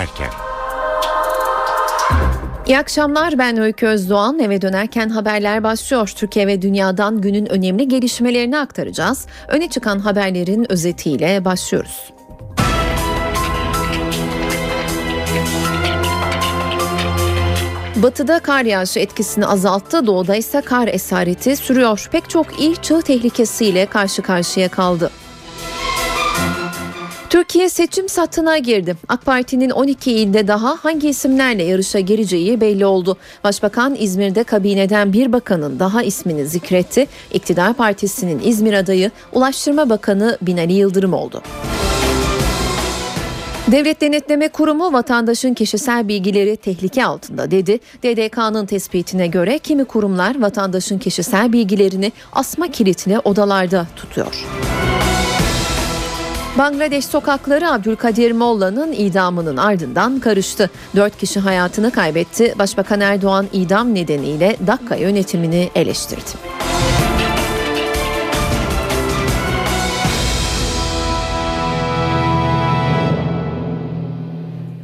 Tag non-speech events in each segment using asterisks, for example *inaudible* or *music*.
dönerken. İyi akşamlar ben Öykü Özdoğan. Eve dönerken haberler başlıyor. Türkiye ve dünyadan günün önemli gelişmelerini aktaracağız. Öne çıkan haberlerin özetiyle başlıyoruz. Batıda kar yağışı etkisini azalttı, doğuda ise kar esareti sürüyor. Pek çok il çığ tehlikesiyle karşı karşıya kaldı. Türkiye seçim satına girdi. AK Parti'nin 12 ilde daha hangi isimlerle yarışa gireceği belli oldu. Başbakan İzmir'de kabineden bir bakanın daha ismini zikretti. İktidar Partisi'nin İzmir adayı Ulaştırma Bakanı Binali Yıldırım oldu. Devlet Denetleme Kurumu vatandaşın kişisel bilgileri tehlike altında dedi. DDK'nın tespitine göre kimi kurumlar vatandaşın kişisel bilgilerini asma kilitli odalarda tutuyor. Bangladeş sokakları Abdülkadir Molla'nın idamının ardından karıştı. Dört kişi hayatını kaybetti. Başbakan Erdoğan idam nedeniyle Dakka yönetimini eleştirdi.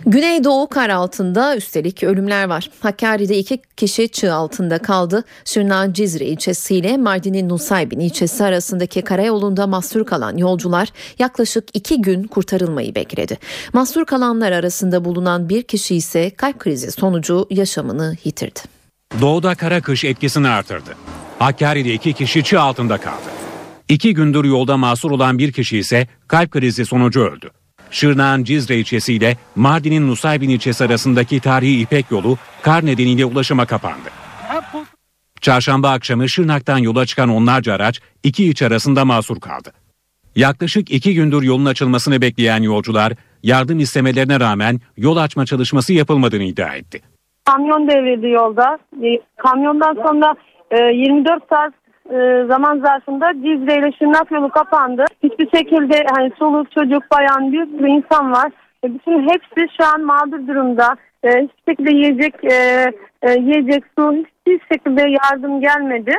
Güneydoğu kar altında üstelik ölümler var. Hakkari'de iki kişi çığ altında kaldı. Şırnak'ın Cizre ilçesiyle Mardin'in Nusaybin ilçesi arasındaki karayolunda mahsur kalan yolcular yaklaşık iki gün kurtarılmayı bekledi. Mahsur kalanlar arasında bulunan bir kişi ise kalp krizi sonucu yaşamını yitirdi. Doğuda kara kış etkisini artırdı. Hakkari'de iki kişi çığ altında kaldı. İki gündür yolda mahsur olan bir kişi ise kalp krizi sonucu öldü. Şırnak'ın Cizre ilçesiyle Mardin'in Nusaybin ilçesi arasındaki tarihi İpek yolu kar nedeniyle ulaşıma kapandı. Çarşamba akşamı Şırnak'tan yola çıkan onlarca araç iki iç arasında mahsur kaldı. Yaklaşık iki gündür yolun açılmasını bekleyen yolcular yardım istemelerine rağmen yol açma çalışması yapılmadığını iddia etti. Kamyon devrildi yolda. E, kamyondan sonra 24 e, saat zaman zarfında Cizre ile Şırnak yolu kapandı. Hiçbir şekilde hani soluk çocuk bayan bir insan var. E, bütün hepsi şu an mağdur durumda. E, hiçbir şekilde yiyecek yiyecek su hiçbir şekilde yardım gelmedi.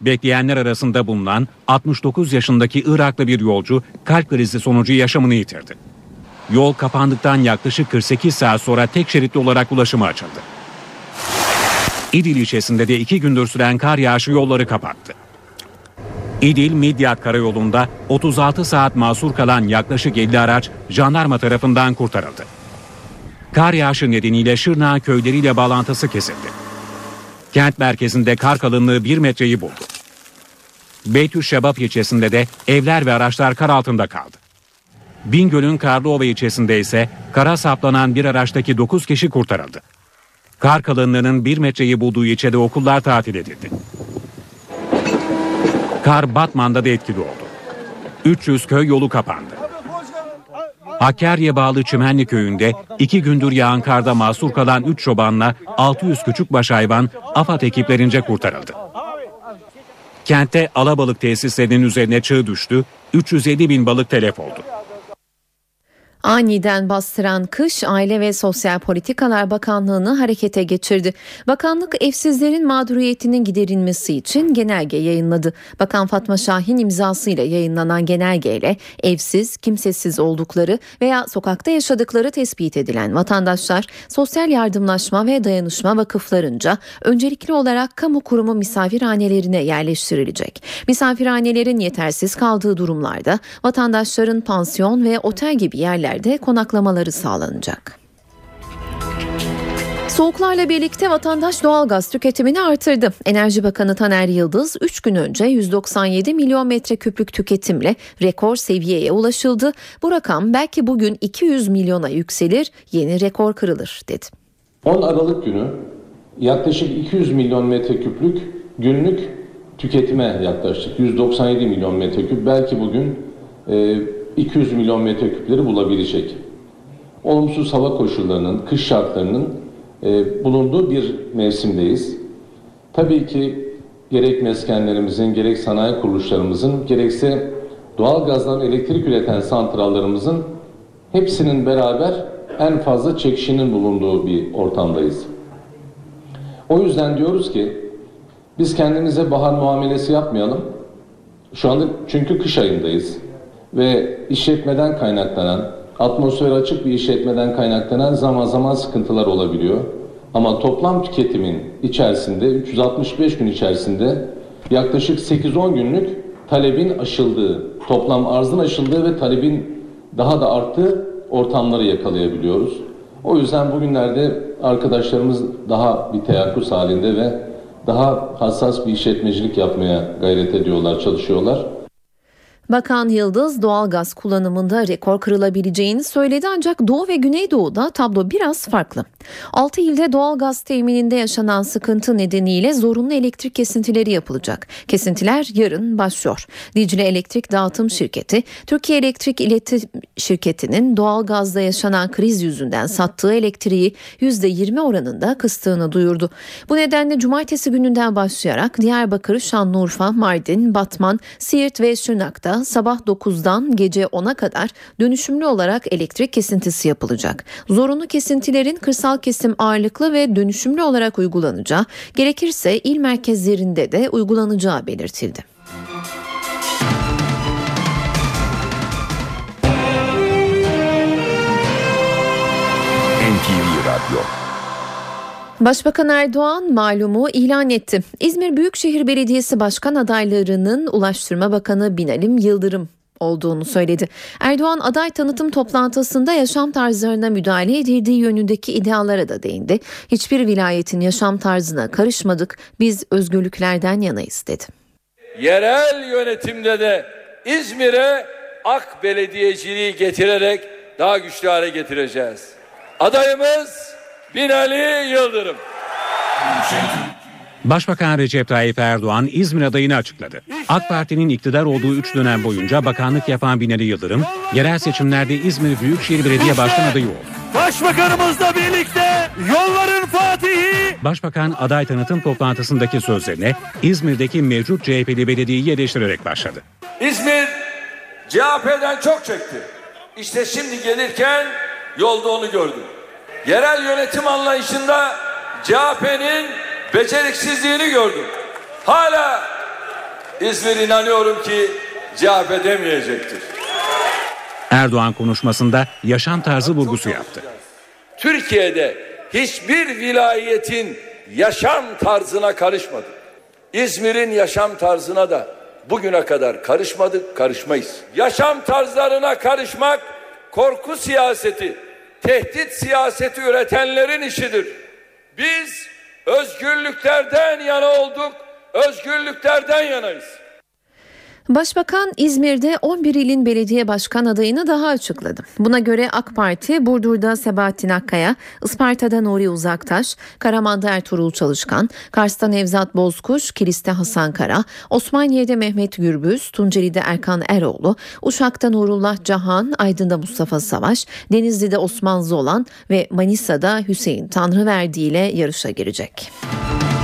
Bekleyenler arasında bulunan 69 yaşındaki Iraklı bir yolcu kalp krizi sonucu yaşamını yitirdi. Yol kapandıktan yaklaşık 48 saat sonra tek şeritli olarak ulaşıma açıldı. İdil ilçesinde de iki gündür süren kar yağışı yolları kapattı. İdil Midyat Karayolu'nda 36 saat mahsur kalan yaklaşık 50 araç jandarma tarafından kurtarıldı. Kar yağışı nedeniyle Şırnak köyleriyle bağlantısı kesildi. Kent merkezinde kar kalınlığı 1 metreyi buldu. Beytül Şebap ilçesinde de evler ve araçlar kar altında kaldı. Bingöl'ün Karlıova ilçesinde ise kara saplanan bir araçtaki 9 kişi kurtarıldı. Kar kalınlığının bir metreyi bulduğu ilçede okullar tatil edildi. Kar Batman'da da etkili oldu. 300 köy yolu kapandı. Hakkari'ye bağlı Çimenli köyünde iki gündür yağan karda mahsur kalan 3 çobanla 600 küçük baş hayvan AFAD ekiplerince kurtarıldı. Kentte alabalık tesislerinin üzerine çığ düştü, 307 bin balık telef oldu. Aniden bastıran kış Aile ve Sosyal Politikalar Bakanlığı'nı harekete geçirdi. Bakanlık evsizlerin mağduriyetinin giderilmesi için genelge yayınladı. Bakan Fatma Şahin imzasıyla yayınlanan genelgeyle evsiz, kimsesiz oldukları veya sokakta yaşadıkları tespit edilen vatandaşlar sosyal yardımlaşma ve dayanışma vakıflarınca öncelikli olarak kamu kurumu misafirhanelerine yerleştirilecek. Misafirhanelerin yetersiz kaldığı durumlarda vatandaşların pansiyon ve otel gibi yerler yerlerde konaklamaları sağlanacak. Soğuklarla birlikte vatandaş doğalgaz tüketimini artırdı. Enerji Bakanı Taner Yıldız 3 gün önce 197 milyon metreküplük tüketimle rekor seviyeye ulaşıldı. Bu rakam belki bugün 200 milyona yükselir, yeni rekor kırılır dedi. 10 Aralık günü yaklaşık 200 milyon metreküplük günlük tüketime yaklaştık. 197 milyon metreküp belki bugün e, 200 milyon metreküpleri bulabilecek. Olumsuz hava koşullarının, kış şartlarının e, bulunduğu bir mevsimdeyiz. Tabii ki gerek meskenlerimizin, gerek sanayi kuruluşlarımızın, gerekse doğal gazdan elektrik üreten santrallarımızın hepsinin beraber en fazla çekişinin bulunduğu bir ortamdayız. O yüzden diyoruz ki biz kendimize bahar muamelesi yapmayalım. Şu anda çünkü kış ayındayız ve işletmeden kaynaklanan atmosfer açık bir işletmeden kaynaklanan zaman zaman sıkıntılar olabiliyor. Ama toplam tüketimin içerisinde 365 gün içerisinde yaklaşık 8-10 günlük talebin aşıldığı, toplam arzın aşıldığı ve talebin daha da arttığı ortamları yakalayabiliyoruz. O yüzden bugünlerde arkadaşlarımız daha bir teyakkuz halinde ve daha hassas bir işletmecilik yapmaya gayret ediyorlar, çalışıyorlar. Bakan Yıldız doğalgaz kullanımında rekor kırılabileceğini söyledi ancak Doğu ve Güneydoğu'da tablo biraz farklı. 6 ilde doğalgaz temininde yaşanan sıkıntı nedeniyle zorunlu elektrik kesintileri yapılacak. Kesintiler yarın başlıyor. Dicle Elektrik Dağıtım Şirketi, Türkiye Elektrik İletim Şirketi'nin doğalgazda yaşanan kriz yüzünden sattığı elektriği %20 oranında kıstığını duyurdu. Bu nedenle cumartesi gününden başlayarak Diyarbakır, Şanlıurfa, Mardin, Batman, Siirt ve Şırnak'ta sabah 9'dan gece 10'a kadar dönüşümlü olarak elektrik kesintisi yapılacak. Zorunlu kesintilerin kırsal kesim ağırlıklı ve dönüşümlü olarak uygulanacağı, gerekirse il merkezlerinde de uygulanacağı belirtildi. NTV Radyo Başbakan Erdoğan malumu ilan etti. İzmir Büyükşehir Belediyesi Başkan adaylarının Ulaştırma Bakanı Binalim Yıldırım olduğunu söyledi. Erdoğan aday tanıtım toplantısında yaşam tarzlarına müdahale edildiği yönündeki iddialara da değindi. Hiçbir vilayetin yaşam tarzına karışmadık, biz özgürlüklerden yanayız dedi. Yerel yönetimde de İzmir'e AK belediyeciliği getirerek daha güçlü hale getireceğiz. Adayımız Binali Yıldırım. Başbakan Recep Tayyip Erdoğan İzmir adayını açıkladı. AK Parti'nin iktidar olduğu 3 dönem boyunca bakanlık yapan Binali Yıldırım, yerel seçimlerde İzmir Büyükşehir Belediye Başkan adayı oldu. Başbakanımızla birlikte yolların fatihi. Başbakan aday tanıtım toplantısındaki sözlerine İzmir'deki mevcut CHP'li belediyeyi eleştirerek başladı. İzmir CHP'den çok çekti. İşte şimdi gelirken yolda onu gördüm. Yerel yönetim anlayışında CHP'nin beceriksizliğini gördüm. Hala İzmir inanıyorum ki CHP demeyecektir. Erdoğan konuşmasında yaşam tarzı vurgusu yaptı. Türkiye'de hiçbir vilayetin yaşam tarzına karışmadık. İzmir'in yaşam tarzına da bugüne kadar karışmadık, karışmayız. Yaşam tarzlarına karışmak korku siyaseti, tehdit siyaseti üretenlerin işidir. Biz özgürlüklerden yana olduk, özgürlüklerden yanayız. Başbakan İzmir'de 11 ilin belediye başkan adayını daha açıkladı. Buna göre AK Parti Burdur'da Sebahattin Akkaya, Isparta'da Nuri Uzaktaş, Karaman'da Ertuğrul Çalışkan, Kars'ta Nevzat Bozkuş, Kilis'te Hasan Kara, Osmaniye'de Mehmet Gürbüz, Tunceli'de Erkan Eroğlu, Uşak'ta Nurullah Cahan, Aydın'da Mustafa Savaş, Denizli'de Osman Zolan ve Manisa'da Hüseyin Tanrıverdi ile yarışa girecek. Şimdi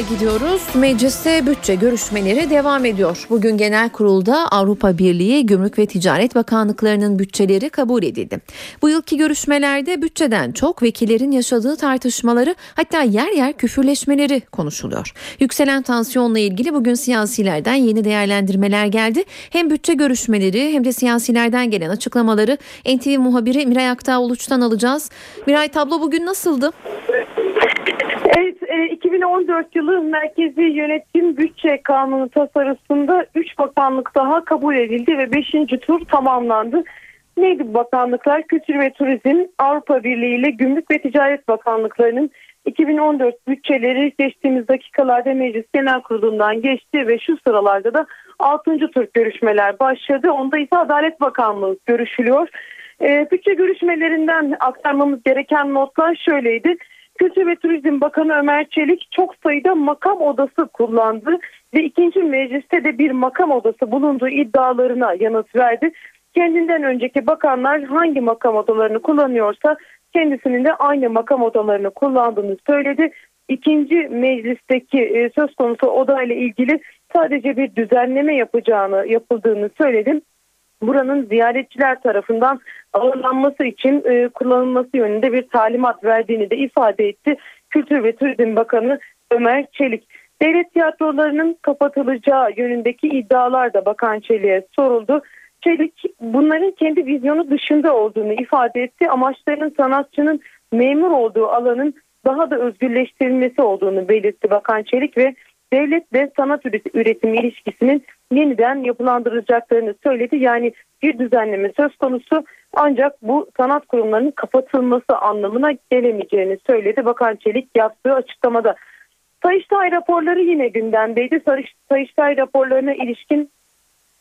gidiyoruz. Mecliste bütçe görüşmeleri devam ediyor. Bugün genel kurulda Avrupa Birliği Gümrük ve Ticaret Bakanlıklarının bütçeleri kabul edildi. Bu yılki görüşmelerde bütçeden çok vekillerin yaşadığı tartışmaları hatta yer yer küfürleşmeleri konuşuluyor. Yükselen tansiyonla ilgili bugün siyasilerden yeni değerlendirmeler geldi. Hem bütçe görüşmeleri hem de siyasilerden gelen açıklamaları NTV muhabiri Miray Aktağ Uluç'tan alacağız. Miray tablo bugün nasıldı? Evet, 2014 e, yılı Merkezi Yönetim Bütçe Kanunu tasarısında 3 bakanlık daha kabul edildi ve 5. tur tamamlandı. Neydi bu bakanlıklar? Kültür ve Turizm, Avrupa Birliği ile Gümrük ve Ticaret Bakanlıklarının 2014 bütçeleri geçtiğimiz dakikalarda Meclis Genel Kurulu'ndan geçti ve şu sıralarda da 6. tur görüşmeler başladı. Onda ise Adalet Bakanlığı görüşülüyor. E, bütçe görüşmelerinden aktarmamız gereken notlar şöyleydi. Kültür ve Turizm Bakanı Ömer Çelik çok sayıda makam odası kullandı ve ikinci mecliste de bir makam odası bulunduğu iddialarına yanıt verdi. Kendinden önceki bakanlar hangi makam odalarını kullanıyorsa kendisinin de aynı makam odalarını kullandığını söyledi. İkinci meclisteki e, söz konusu odayla ilgili sadece bir düzenleme yapacağını yapıldığını söyledim buranın ziyaretçiler tarafından ağırlanması için e, kullanılması yönünde bir talimat verdiğini de ifade etti. Kültür ve Turizm Bakanı Ömer Çelik. Devlet tiyatrolarının kapatılacağı yönündeki iddialar da Bakan Çelik'e soruldu. Çelik bunların kendi vizyonu dışında olduğunu ifade etti. Amaçlarının sanatçının memur olduğu alanın daha da özgürleştirilmesi olduğunu belirtti Bakan Çelik ve devlet ve sanat üretimi ilişkisinin yeniden yapılandırılacaklarını söyledi. Yani bir düzenleme söz konusu ancak bu sanat kurumlarının kapatılması anlamına gelemeyeceğini söyledi. Bakan Çelik yaptığı açıklamada. Sayıştay raporları yine gündemdeydi. Sayıştay raporlarına ilişkin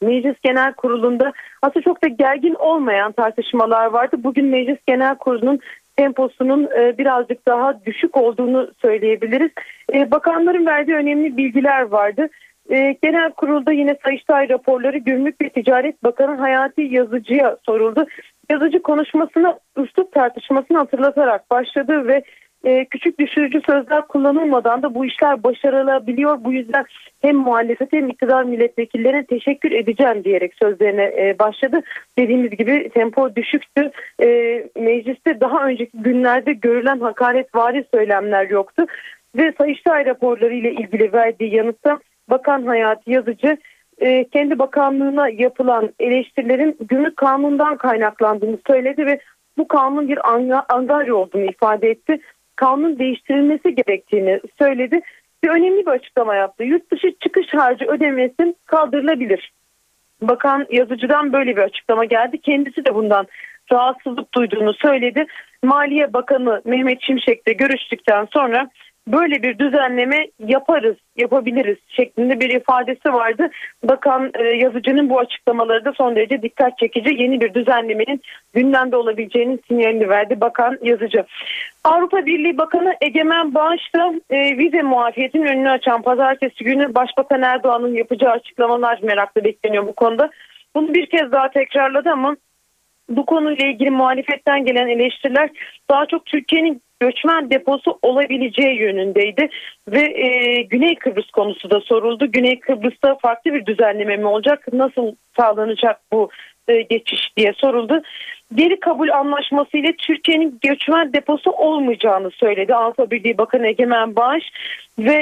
Meclis Genel Kurulu'nda aslında çok da gergin olmayan tartışmalar vardı. Bugün Meclis Genel Kurulu'nun temposunun e, birazcık daha düşük olduğunu söyleyebiliriz. E, bakanların verdiği önemli bilgiler vardı. E, genel kurulda yine Sayıştay raporları Gümrük ve Ticaret Bakanı Hayati Yazıcı'ya soruldu. Yazıcı konuşmasını üslup tartışmasını hatırlatarak başladı ve e, küçük düşürücü sözler kullanılmadan da bu işler başarılabiliyor. Bu yüzden hem muhalefet hem iktidar milletvekillerine teşekkür edeceğim diyerek sözlerine e, başladı. Dediğimiz gibi tempo düşüktü. E, mecliste daha önceki günlerde görülen hakaretvari söylemler yoktu. Ve Sayıştay raporları ile ilgili verdiği yanıtta Bakan Hayati Yazıcı e, kendi bakanlığına yapılan eleştirilerin gümrük kanundan kaynaklandığını söyledi ve bu kanun bir angarya olduğunu ifade etti kanun değiştirilmesi gerektiğini söyledi ve önemli bir açıklama yaptı. Yurt dışı çıkış harcı ödemesi kaldırılabilir. Bakan yazıcıdan böyle bir açıklama geldi. Kendisi de bundan rahatsızlık duyduğunu söyledi. Maliye Bakanı Mehmet Şimşek'le görüştükten sonra böyle bir düzenleme yaparız, yapabiliriz şeklinde bir ifadesi vardı. Bakan e, yazıcının bu açıklamaları da son derece dikkat çekici. Yeni bir düzenlemenin gündemde olabileceğinin sinyalini verdi Bakan yazıcı. Avrupa Birliği Bakanı Egemen Bağış da e, vize muafiyetinin önünü açan pazartesi günü Başbakan Erdoğan'ın yapacağı açıklamalar merakla bekleniyor bu konuda. Bunu bir kez daha tekrarladı ama bu konuyla ilgili muhalefetten gelen eleştiriler daha çok Türkiye'nin göçmen deposu olabileceği yönündeydi ve e, Güney Kıbrıs konusu da soruldu. Güney Kıbrıs'ta farklı bir düzenleme mi olacak? Nasıl sağlanacak bu e, geçiş diye soruldu. Geri kabul anlaşması ile Türkiye'nin göçmen deposu olmayacağını söyledi Avrupa Birliği Bakanı Egemen Bağış ve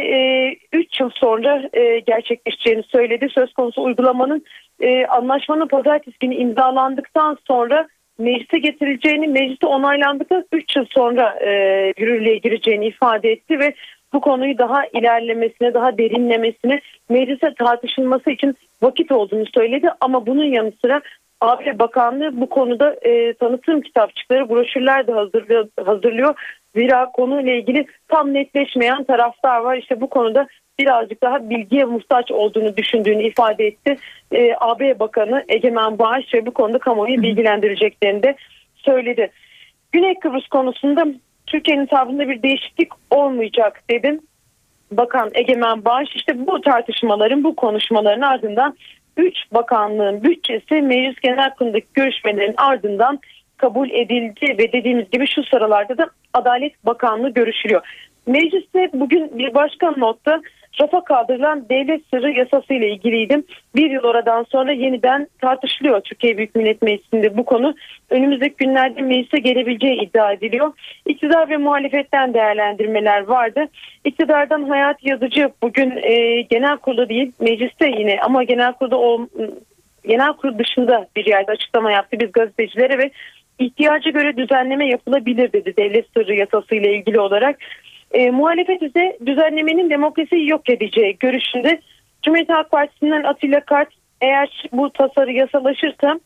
3 e, yıl sonra e, gerçekleşeceğini söyledi. Söz konusu uygulamanın e, anlaşmanın pazartesi günü imzalandıktan sonra meclise getirileceğini, mecliste onaylandıktan 3 yıl sonra e, yürürlüğe gireceğini ifade etti ve bu konuyu daha ilerlemesine, daha derinlemesine meclise tartışılması için vakit olduğunu söyledi. Ama bunun yanı sıra AB Bakanlığı bu konuda e, tanıtım kitapçıkları, broşürler de hazırlıyor. hazırlıyor. Zira konuyla ilgili tam netleşmeyen taraftar var. İşte bu konuda birazcık daha bilgiye muhtaç olduğunu düşündüğünü ifade etti. E, AB Bakanı Egemen Bağış ve bu konuda kamuoyu bilgilendireceklerini de söyledi. Güney Kıbrıs konusunda Türkiye'nin tavrında bir değişiklik olmayacak dedim. Bakan Egemen Bağış işte bu tartışmaların bu konuşmaların ardından 3 bakanlığın bütçesi meclis genel kurulundaki görüşmelerin ardından kabul edildi ve dediğimiz gibi şu sıralarda da Adalet Bakanlığı görüşülüyor. Mecliste bugün bir başkan notta rafa kaldırılan devlet sırrı yasası ile ilgiliydim. Bir yıl oradan sonra yeniden tartışılıyor Türkiye Büyük Millet Meclisi'nde bu konu. Önümüzdeki günlerde meclise gelebileceği iddia ediliyor. İktidar ve muhalefetten değerlendirmeler vardı. İktidardan Hayat Yazıcı bugün e, genel kurulda değil mecliste yine ama genel kurulda o genel kurul dışında bir yerde açıklama yaptı biz gazetecilere ve ihtiyaca göre düzenleme yapılabilir dedi devlet sırrı yasası ile ilgili olarak. E, muhalefet ise düzenlemenin demokrasiyi yok edeceği görüşünde. Cumhuriyet Halk Partisi'nden Atilla Kart eğer bu tasarı yasalaşırsa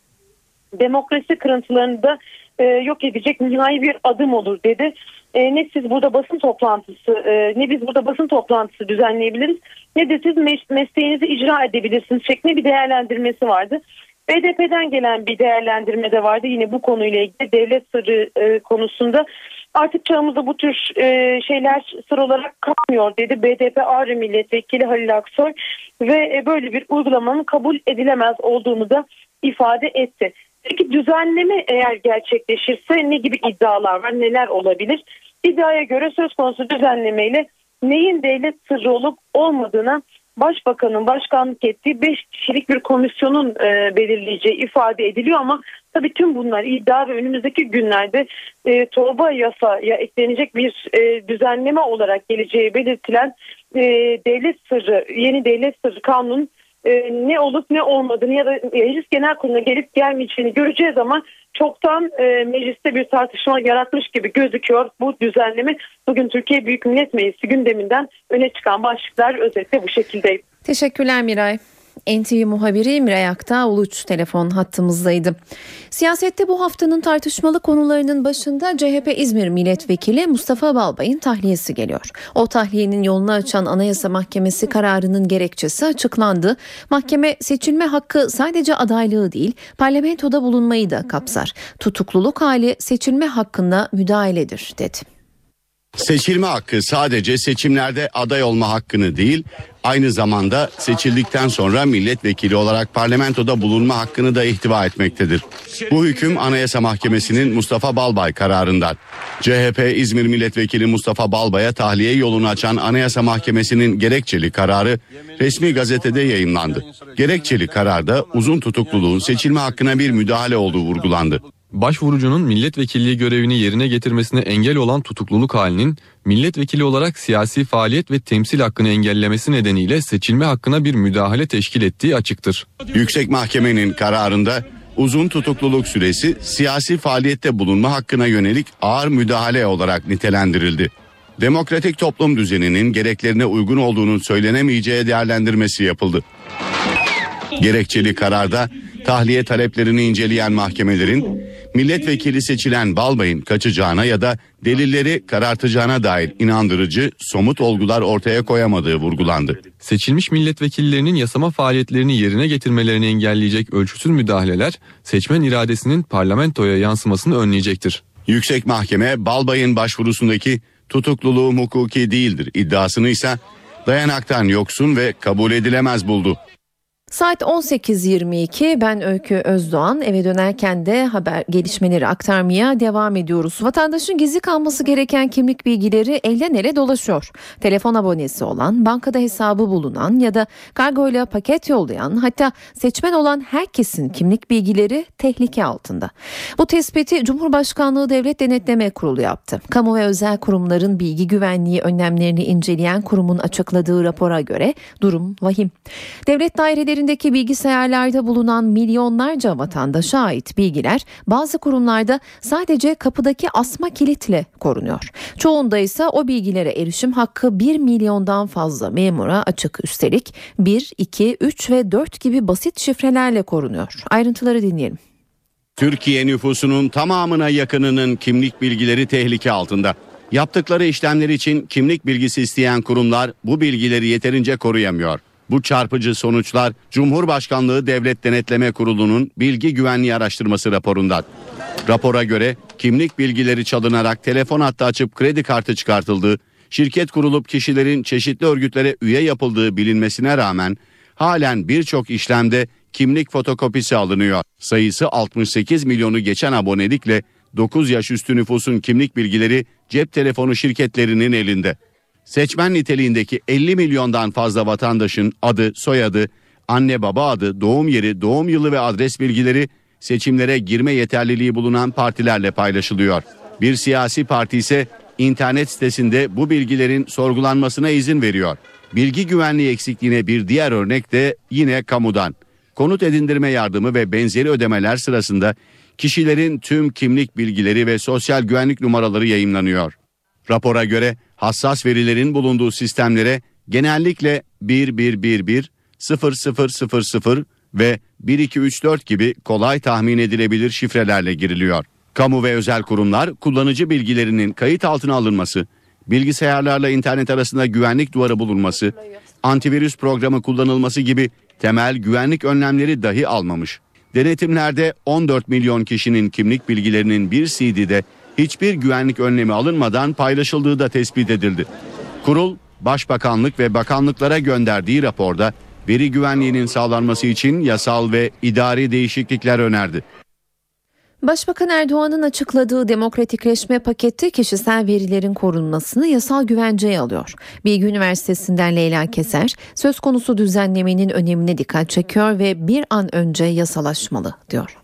demokrasi kırıntılarını da e, yok edecek nihai bir adım olur dedi. E, ne siz burada basın toplantısı e, ne biz burada basın toplantısı düzenleyebiliriz ne de siz mes- mesleğinizi icra edebilirsiniz şeklinde bir değerlendirmesi vardı. BDP'den gelen bir değerlendirme de vardı yine bu konuyla ilgili devlet sırrı e, konusunda artık çağımızda bu tür e, şeyler sır olarak kalmıyor dedi BDP Ağrı Milletvekili Halil Aksoy ve e, böyle bir uygulamanın kabul edilemez olduğunu da ifade etti. Peki düzenleme eğer gerçekleşirse ne gibi iddialar var neler olabilir? İddiaya göre söz konusu düzenlemeyle neyin devlet sırrı olup olmadığına Başbakanın başkanlık ettiği 5 kişilik bir komisyonun e, belirleyeceği ifade ediliyor ama tabii tüm bunlar iddia ve önümüzdeki günlerde e, torba yasaya eklenecek bir e, düzenleme olarak geleceği belirtilen e, devlet sırrı yeni devlet sırrı kanun e, ne olup ne olmadığını ya da Meclis Genel Kurulu'na gelip gelmeyeceğini göreceğiz zaman çoktan e, mecliste bir tartışma yaratmış gibi gözüküyor bu düzenleme. Bugün Türkiye Büyük Millet Meclisi gündeminden öne çıkan başlıklar özetle bu şekilde. Teşekkürler Miray. NTV muhabiri Miray Aktağ Uluç telefon hattımızdaydı. Siyasette bu haftanın tartışmalı konularının başında CHP İzmir Milletvekili Mustafa Balbay'ın tahliyesi geliyor. O tahliyenin yolunu açan Anayasa Mahkemesi kararının gerekçesi açıklandı. Mahkeme seçilme hakkı sadece adaylığı değil parlamentoda bulunmayı da kapsar. Tutukluluk hali seçilme hakkında müdahaledir dedi. Seçilme hakkı sadece seçimlerde aday olma hakkını değil, aynı zamanda seçildikten sonra milletvekili olarak parlamentoda bulunma hakkını da ihtiva etmektedir. Bu hüküm Anayasa Mahkemesi'nin Mustafa Balbay kararından. CHP İzmir Milletvekili Mustafa Balbay'a tahliye yolunu açan Anayasa Mahkemesi'nin gerekçeli kararı resmi gazetede yayınlandı. Gerekçeli kararda uzun tutukluluğun seçilme hakkına bir müdahale olduğu vurgulandı başvurucunun milletvekilliği görevini yerine getirmesine engel olan tutukluluk halinin milletvekili olarak siyasi faaliyet ve temsil hakkını engellemesi nedeniyle seçilme hakkına bir müdahale teşkil ettiği açıktır. Yüksek Mahkemenin kararında uzun tutukluluk süresi siyasi faaliyette bulunma hakkına yönelik ağır müdahale olarak nitelendirildi. Demokratik toplum düzeninin gereklerine uygun olduğunun söylenemeyeceği değerlendirmesi yapıldı. Gerekçeli kararda tahliye taleplerini inceleyen mahkemelerin milletvekili seçilen Balbay'ın kaçacağına ya da delilleri karartacağına dair inandırıcı somut olgular ortaya koyamadığı vurgulandı. Seçilmiş milletvekillerinin yasama faaliyetlerini yerine getirmelerini engelleyecek ölçüsüz müdahaleler seçmen iradesinin parlamentoya yansımasını önleyecektir. Yüksek Mahkeme Balbay'ın başvurusundaki tutukluluğu hukuki değildir iddiasını ise dayanaktan yoksun ve kabul edilemez buldu. Saat 18.22 ben Öykü Özdoğan eve dönerken de haber gelişmeleri aktarmaya devam ediyoruz. Vatandaşın gizli kalması gereken kimlik bilgileri elden ele dolaşıyor. Telefon abonesi olan, bankada hesabı bulunan ya da kargoyla paket yollayan hatta seçmen olan herkesin kimlik bilgileri tehlike altında. Bu tespiti Cumhurbaşkanlığı Devlet Denetleme Kurulu yaptı. Kamu ve özel kurumların bilgi güvenliği önlemlerini inceleyen kurumun açıkladığı rapora göre durum vahim. Devlet daireleri üzerindeki bilgisayarlarda bulunan milyonlarca vatandaşa ait bilgiler bazı kurumlarda sadece kapıdaki asma kilitle korunuyor. Çoğunda ise o bilgilere erişim hakkı 1 milyondan fazla memura açık üstelik 1, 2, 3 ve 4 gibi basit şifrelerle korunuyor. Ayrıntıları dinleyelim. Türkiye nüfusunun tamamına yakınının kimlik bilgileri tehlike altında. Yaptıkları işlemler için kimlik bilgisi isteyen kurumlar bu bilgileri yeterince koruyamıyor. Bu çarpıcı sonuçlar Cumhurbaşkanlığı Devlet Denetleme Kurulu'nun bilgi güvenliği araştırması raporundan. Rapora göre kimlik bilgileri çalınarak telefon hattı açıp kredi kartı çıkartıldığı, şirket kurulup kişilerin çeşitli örgütlere üye yapıldığı bilinmesine rağmen halen birçok işlemde kimlik fotokopisi alınıyor. Sayısı 68 milyonu geçen abonelikle 9 yaş üstü nüfusun kimlik bilgileri cep telefonu şirketlerinin elinde seçmen niteliğindeki 50 milyondan fazla vatandaşın adı, soyadı, anne baba adı, doğum yeri, doğum yılı ve adres bilgileri seçimlere girme yeterliliği bulunan partilerle paylaşılıyor. Bir siyasi parti ise internet sitesinde bu bilgilerin sorgulanmasına izin veriyor. Bilgi güvenliği eksikliğine bir diğer örnek de yine kamudan. Konut edindirme yardımı ve benzeri ödemeler sırasında kişilerin tüm kimlik bilgileri ve sosyal güvenlik numaraları yayınlanıyor. Rapora göre hassas verilerin bulunduğu sistemlere genellikle 1111, 0000 ve 1234 gibi kolay tahmin edilebilir şifrelerle giriliyor. Kamu ve özel kurumlar kullanıcı bilgilerinin kayıt altına alınması, bilgisayarlarla internet arasında güvenlik duvarı bulunması, antivirüs programı kullanılması gibi temel güvenlik önlemleri dahi almamış. Denetimlerde 14 milyon kişinin kimlik bilgilerinin bir CD'de hiçbir güvenlik önlemi alınmadan paylaşıldığı da tespit edildi. Kurul, Başbakanlık ve bakanlıklara gönderdiği raporda veri güvenliğinin sağlanması için yasal ve idari değişiklikler önerdi. Başbakan Erdoğan'ın açıkladığı demokratikleşme paketi kişisel verilerin korunmasını yasal güvenceye alıyor. Bilgi Üniversitesi'nden Leyla Keser söz konusu düzenlemenin önemine dikkat çekiyor ve bir an önce yasalaşmalı diyor.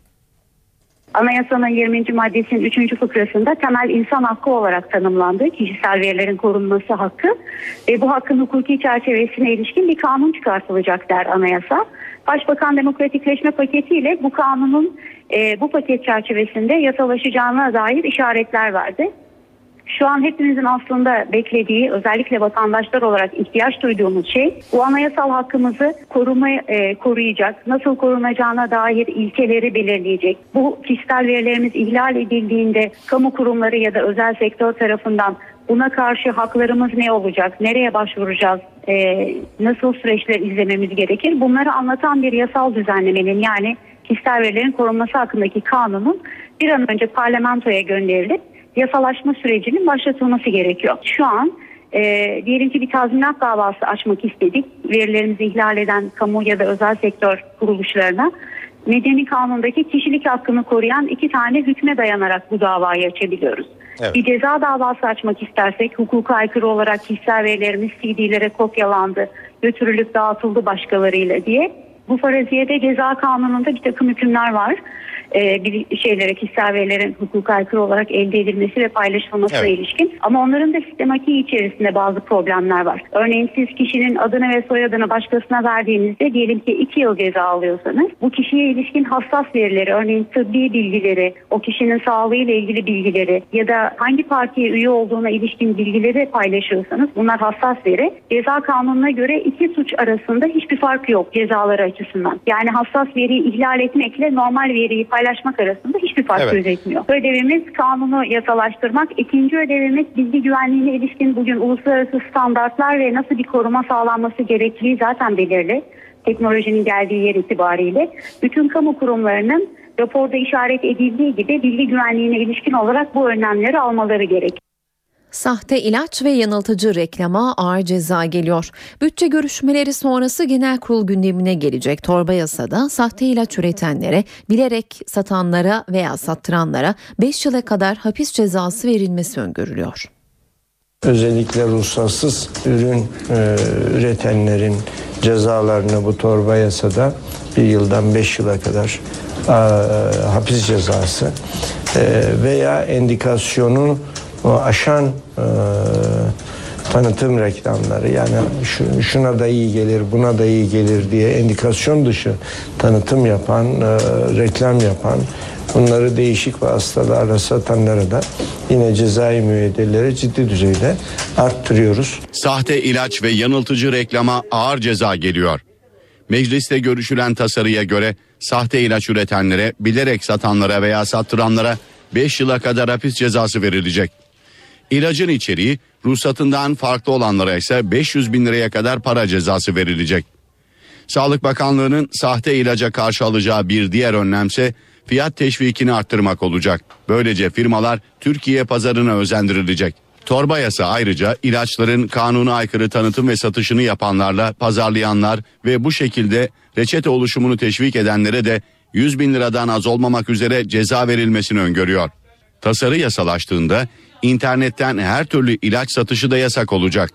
Anayasanın 20. maddesinin 3. fıkrasında temel insan hakkı olarak tanımlandı. Kişisel verilerin korunması hakkı ve bu hakkın hukuki çerçevesine ilişkin bir kanun çıkartılacak der anayasa. Başbakan demokratikleşme paketiyle bu kanunun e, bu paket çerçevesinde yasalaşacağına dair işaretler verdi. Şu an hepimizin aslında beklediği özellikle vatandaşlar olarak ihtiyaç duyduğumuz şey bu anayasal hakkımızı koruma, e, koruyacak, nasıl korunacağına dair ilkeleri belirleyecek. Bu kişisel verilerimiz ihlal edildiğinde kamu kurumları ya da özel sektör tarafından buna karşı haklarımız ne olacak, nereye başvuracağız, e, nasıl süreçler izlememiz gerekir bunları anlatan bir yasal düzenlemenin yani kişisel verilerin korunması hakkındaki kanunun bir an önce parlamentoya gönderilip yasalaşma sürecinin başlatılması gerekiyor. Şu an e, diyelim ki bir tazminat davası açmak istedik. Verilerimizi ihlal eden kamu ya da özel sektör kuruluşlarına medeni kanundaki kişilik hakkını koruyan iki tane hükme dayanarak bu davayı açabiliyoruz. Evet. Bir ceza davası açmak istersek hukuka aykırı olarak kişisel verilerimiz CD'lere kopyalandı, götürülüp dağıtıldı başkalarıyla diye. Bu faraziyede ceza kanununda bir takım hükümler var e, bir şeylere kişisel verilerin hukuka aykırı olarak elde edilmesi ve paylaşılmasına evet. ilişkin. Ama onların da sistematiği içerisinde bazı problemler var. Örneğin siz kişinin adını ve soyadını başkasına verdiğinizde diyelim ki iki yıl ceza alıyorsanız bu kişiye ilişkin hassas verileri örneğin tıbbi bilgileri, o kişinin sağlığıyla ilgili bilgileri ya da hangi partiye üye olduğuna ilişkin bilgileri paylaşıyorsanız bunlar hassas veri. Ceza kanununa göre iki suç arasında hiçbir fark yok cezaları açısından. Yani hassas veriyi ihlal etmekle normal veriyi paylaşmak paylaşmak arasında hiçbir fark evet. gözetmiyor. Ödevimiz kanunu yasalaştırmak. İkinci ödevimiz bilgi güvenliğine ilişkin bugün uluslararası standartlar ve nasıl bir koruma sağlanması gerektiği zaten belirli. Teknolojinin geldiği yer itibariyle bütün kamu kurumlarının raporda işaret edildiği gibi bilgi güvenliğine ilişkin olarak bu önlemleri almaları gerekiyor. Sahte ilaç ve yanıltıcı reklama ağır ceza geliyor. Bütçe görüşmeleri sonrası genel kurul gündemine gelecek torba yasada sahte ilaç üretenlere, bilerek satanlara veya sattıranlara 5 yıla kadar hapis cezası verilmesi öngörülüyor. Özellikle ruhsatsız ürün e, üretenlerin cezalarını bu torba yasada bir yıldan 5 yıla kadar e, hapis cezası e, veya endikasyonu o aşan e, tanıtım reklamları yani şu, şuna da iyi gelir buna da iyi gelir diye endikasyon dışı tanıtım yapan e, reklam yapan bunları değişik vasıtalarla satanları da yine cezai müeyyideleri ciddi düzeyde arttırıyoruz. Sahte ilaç ve yanıltıcı reklama ağır ceza geliyor. Mecliste görüşülen tasarıya göre sahte ilaç üretenlere, bilerek satanlara veya sattıranlara 5 yıla kadar hapis cezası verilecek. İlacın içeriği ruhsatından farklı olanlara ise 500 bin liraya kadar para cezası verilecek. Sağlık Bakanlığı'nın sahte ilaca karşı alacağı bir diğer önlemse fiyat teşvikini arttırmak olacak. Böylece firmalar Türkiye pazarına özendirilecek. Torba yasa ayrıca ilaçların kanuna aykırı tanıtım ve satışını yapanlarla pazarlayanlar ve bu şekilde reçete oluşumunu teşvik edenlere de 100 bin liradan az olmamak üzere ceza verilmesini öngörüyor. Tasarı yasalaştığında internetten her türlü ilaç satışı da yasak olacak.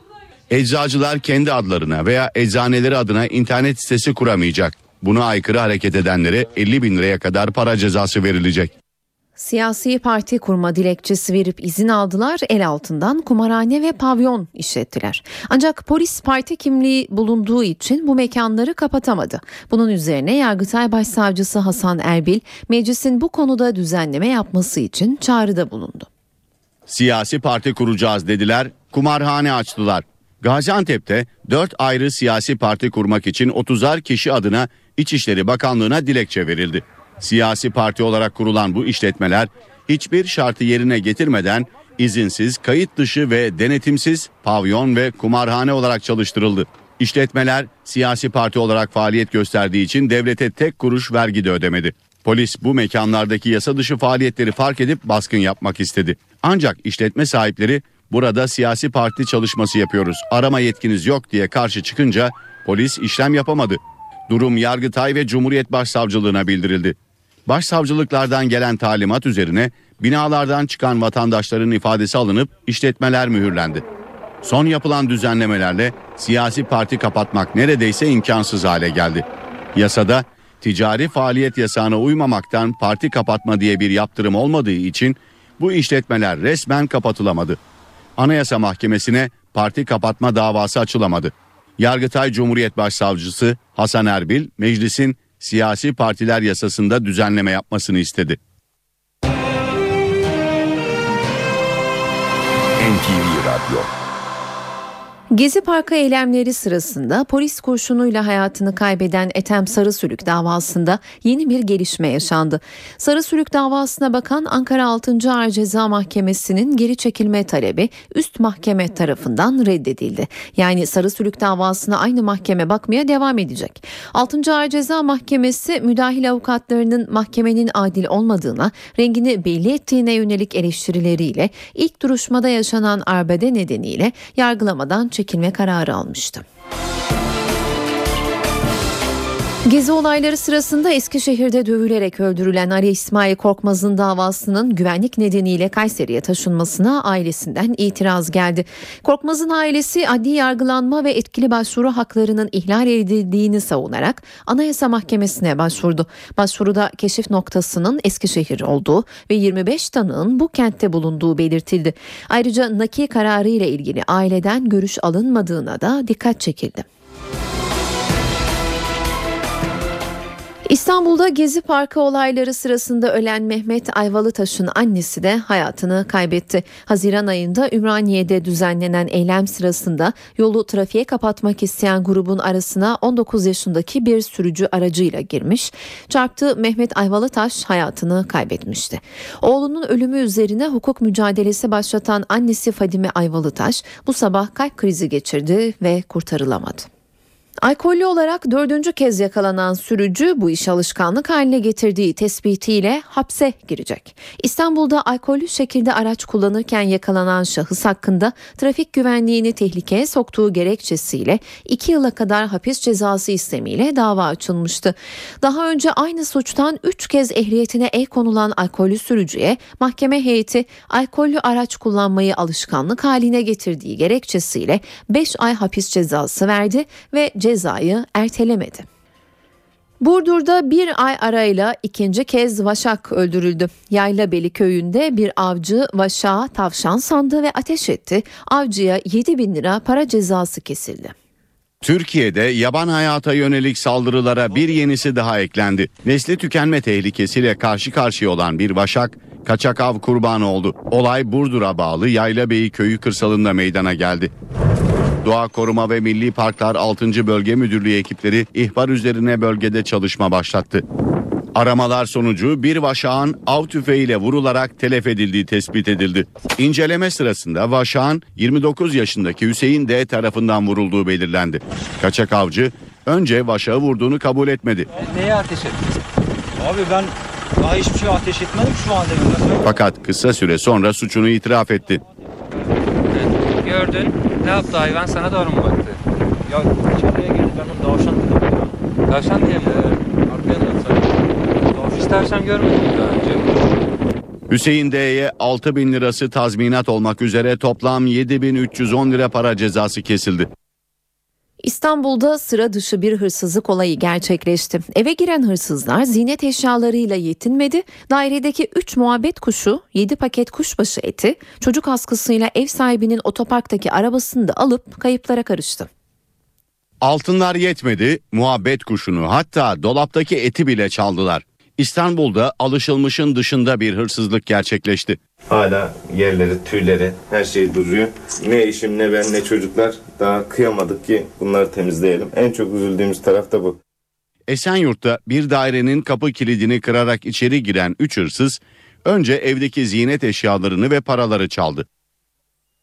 Eczacılar kendi adlarına veya eczaneleri adına internet sitesi kuramayacak. Buna aykırı hareket edenlere 50 bin liraya kadar para cezası verilecek. Siyasi parti kurma dilekçesi verip izin aldılar, el altından kumarhane ve pavyon işlettiler. Ancak polis parti kimliği bulunduğu için bu mekanları kapatamadı. Bunun üzerine Yargıtay Başsavcısı Hasan Erbil, meclisin bu konuda düzenleme yapması için çağrıda bulundu. Siyasi parti kuracağız dediler, kumarhane açtılar. Gaziantep'te 4 ayrı siyasi parti kurmak için 30'ar kişi adına İçişleri Bakanlığı'na dilekçe verildi. Siyasi parti olarak kurulan bu işletmeler hiçbir şartı yerine getirmeden izinsiz, kayıt dışı ve denetimsiz pavyon ve kumarhane olarak çalıştırıldı. İşletmeler siyasi parti olarak faaliyet gösterdiği için devlete tek kuruş vergi de ödemedi. Polis bu mekanlardaki yasa dışı faaliyetleri fark edip baskın yapmak istedi. Ancak işletme sahipleri burada siyasi parti çalışması yapıyoruz. Arama yetkiniz yok diye karşı çıkınca polis işlem yapamadı. Durum Yargıtay ve Cumhuriyet Başsavcılığına bildirildi. Başsavcılıklardan gelen talimat üzerine binalardan çıkan vatandaşların ifadesi alınıp işletmeler mühürlendi. Son yapılan düzenlemelerle siyasi parti kapatmak neredeyse imkansız hale geldi. Yasada ticari faaliyet yasağına uymamaktan parti kapatma diye bir yaptırım olmadığı için bu işletmeler resmen kapatılamadı. Anayasa Mahkemesi'ne parti kapatma davası açılamadı. Yargıtay Cumhuriyet Başsavcısı Hasan Erbil meclisin siyasi partiler yasasında düzenleme yapmasını istedi. NTV Radyo Gezi Parkı eylemleri sırasında polis kurşunuyla hayatını kaybeden Ethem Sarısülük davasında yeni bir gelişme yaşandı. Sarısülük davasına bakan Ankara 6. Ağır Ceza Mahkemesi'nin geri çekilme talebi üst mahkeme tarafından reddedildi. Yani Sarısülük davasına aynı mahkeme bakmaya devam edecek. 6. Ağır Ceza Mahkemesi müdahil avukatlarının mahkemenin adil olmadığına, rengini belli ettiğine yönelik eleştirileriyle ilk duruşmada yaşanan arbede nedeniyle yargılamadan çekilme kararı almıştı. Gezi olayları sırasında Eskişehir'de dövülerek öldürülen Ali İsmail Korkmaz'ın davasının güvenlik nedeniyle Kayseri'ye taşınmasına ailesinden itiraz geldi. Korkmaz'ın ailesi adli yargılanma ve etkili başvuru haklarının ihlal edildiğini savunarak Anayasa Mahkemesi'ne başvurdu. Başvuruda keşif noktasının Eskişehir olduğu ve 25 tanığın bu kentte bulunduğu belirtildi. Ayrıca naki kararı ile ilgili aileden görüş alınmadığına da dikkat çekildi. İstanbul'da Gezi Parkı olayları sırasında ölen Mehmet Ayvalıtaş'ın annesi de hayatını kaybetti. Haziran ayında Ümraniye'de düzenlenen eylem sırasında yolu trafiğe kapatmak isteyen grubun arasına 19 yaşındaki bir sürücü aracıyla girmiş. Çarptığı Mehmet Ayvalıtaş hayatını kaybetmişti. Oğlunun ölümü üzerine hukuk mücadelesi başlatan annesi Fadime Ayvalıtaş bu sabah kalp krizi geçirdi ve kurtarılamadı. Alkollü olarak dördüncü kez yakalanan sürücü bu iş alışkanlık haline getirdiği tespitiyle hapse girecek. İstanbul'da alkollü şekilde araç kullanırken yakalanan şahıs hakkında trafik güvenliğini tehlikeye soktuğu gerekçesiyle iki yıla kadar hapis cezası istemiyle dava açılmıştı. Daha önce aynı suçtan üç kez ehliyetine el konulan alkollü sürücüye mahkeme heyeti alkollü araç kullanmayı alışkanlık haline getirdiği gerekçesiyle 5 ay hapis cezası verdi ve cezayı ertelemedi. Burdur'da bir ay arayla ikinci kez vaşak öldürüldü. Yaylabeli köyünde bir avcı vaşağı tavşan sandı ve ateş etti. Avcıya 7 bin lira para cezası kesildi. Türkiye'de yaban hayata yönelik saldırılara bir yenisi daha eklendi. Nesli tükenme tehlikesiyle karşı karşıya olan bir vaşak kaçak av kurbanı oldu. Olay Burdur'a bağlı Yaylabeyli köyü kırsalında meydana geldi. Doğa Koruma ve Milli Parklar 6. Bölge Müdürlüğü ekipleri ihbar üzerine bölgede çalışma başlattı. Aramalar sonucu bir vaşağın av tüfeğiyle vurularak telef edildiği tespit edildi. İnceleme sırasında vaşağın 29 yaşındaki Hüseyin D tarafından vurulduğu belirlendi. Kaçak avcı önce vaşağı vurduğunu kabul etmedi. Neye ateş ettin? Abi ben daha hiçbir şey ateş etmedim şu anda. Fakat kısa süre sonra suçunu itiraf etti. Gördün. Ne yaptı hayvan sana doğru mu baktı? Ya içeriye girdi ben onu tavşan dedim. Tavşan diye mi? Ee, arkaya sen. Hiç tavşan görmedim daha önce. Hüseyin D'ye 6 bin lirası tazminat olmak üzere toplam 7310 lira para cezası kesildi. İstanbul'da sıra dışı bir hırsızlık olayı gerçekleşti. Eve giren hırsızlar zinet eşyalarıyla yetinmedi. Dairedeki 3 muhabbet kuşu, 7 paket kuşbaşı eti, çocuk askısıyla ev sahibinin otoparktaki arabasını da alıp kayıplara karıştı. Altınlar yetmedi, muhabbet kuşunu hatta dolaptaki eti bile çaldılar. İstanbul'da alışılmışın dışında bir hırsızlık gerçekleşti. Hala yerleri, tüyleri, her şey duruyor. Ne eşim, ne ben, ne çocuklar daha kıyamadık ki bunları temizleyelim. En çok üzüldüğümüz taraf da bu. Esenyurt'ta bir dairenin kapı kilidini kırarak içeri giren 3 hırsız önce evdeki ziynet eşyalarını ve paraları çaldı.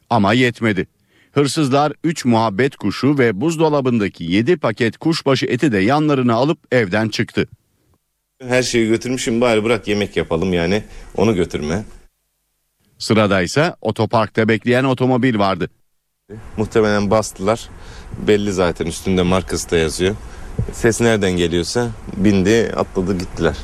Ama yetmedi. Hırsızlar 3 muhabbet kuşu ve buzdolabındaki 7 paket kuşbaşı eti de yanlarına alıp evden çıktı. Her şeyi götürmüşüm bari bırak yemek yapalım yani onu götürme. Sıradaysa otoparkta bekleyen otomobil vardı. Muhtemelen bastılar. Belli zaten üstünde markası da yazıyor. Ses nereden geliyorsa bindi atladı gittiler.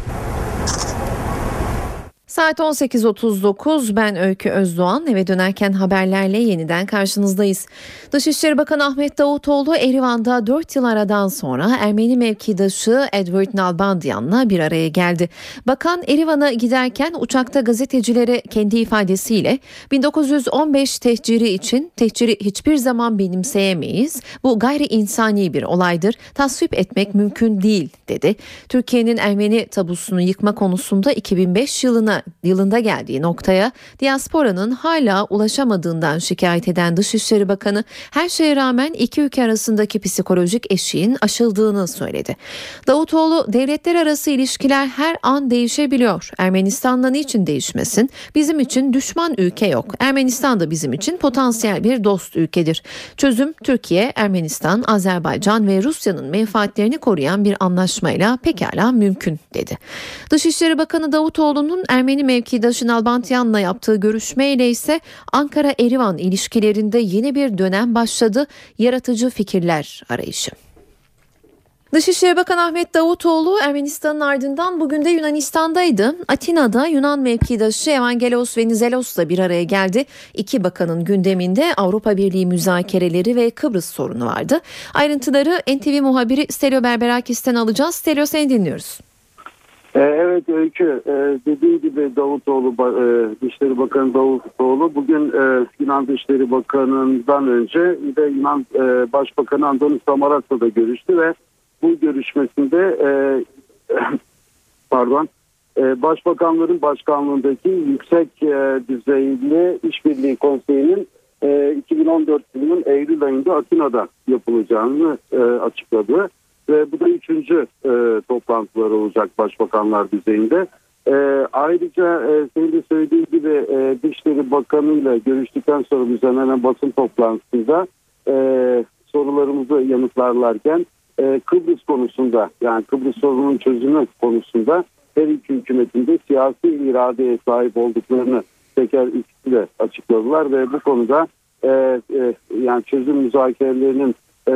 Saat 18.39 ben Öykü Özdoğan eve dönerken haberlerle yeniden karşınızdayız. Dışişleri Bakanı Ahmet Davutoğlu Erivan'da 4 yıl aradan sonra Ermeni mevkidaşı Edward Nalbandian'la bir araya geldi. Bakan Erivan'a giderken uçakta gazetecilere kendi ifadesiyle 1915 tehciri için tehciri hiçbir zaman benimseyemeyiz. Bu gayri insani bir olaydır. Tasvip etmek mümkün değil dedi. Türkiye'nin Ermeni tabusunu yıkma konusunda 2005 yılına yılında geldiği noktaya diasporanın hala ulaşamadığından şikayet eden Dışişleri Bakanı her şeye rağmen iki ülke arasındaki psikolojik eşiğin aşıldığını söyledi. Davutoğlu devletler arası ilişkiler her an değişebiliyor. Ermenistan'la niçin değişmesin? Bizim için düşman ülke yok. Ermenistan da bizim için potansiyel bir dost ülkedir. Çözüm Türkiye, Ermenistan, Azerbaycan ve Rusya'nın menfaatlerini koruyan bir anlaşmayla pekala mümkün dedi. Dışişleri Bakanı Davutoğlu'nun Ermeni mevkidaşı Nalbantyan'la yaptığı görüşmeyle ise Ankara-Erivan ilişkilerinde yeni bir dönem başladı. Yaratıcı fikirler arayışı. Dışişleri Bakanı Ahmet Davutoğlu Ermenistan'ın ardından bugün de Yunanistan'daydı. Atina'da Yunan mevkidaşı Evangelos Venizelos'la bir araya geldi. İki bakanın gündeminde Avrupa Birliği müzakereleri ve Kıbrıs sorunu vardı. Ayrıntıları NTV muhabiri Stelio Berberakis'ten alacağız. Stelio seni dinliyoruz. Evet Öykü dediğim gibi Davutoğlu Dışişleri Bakanı Davutoğlu bugün Yunan Dışişleri Bakanı'ndan önce de Yunan Başbakanı Andonis Samarat'la da görüştü ve bu görüşmesinde *coughs* pardon Başbakanların başkanlığındaki yüksek düzeyli işbirliği konseyinin 2014 yılının Eylül ayında Atina'da yapılacağını açıkladı ve bu da üçüncü e, toplantılar olacak başbakanlar düzeyinde. E, ayrıca e, senin de söylediğin gibi e, Dışişleri Bakanı ile görüştükten sonra düzenlenen basın toplantısında e, sorularımızı yanıtlarlarken e, Kıbrıs konusunda yani Kıbrıs sorunun çözümü konusunda her iki hükümetinde siyasi iradeye sahip olduklarını teker ikisi de açıkladılar ve bu konuda e, e, yani çözüm müzakerelerinin e,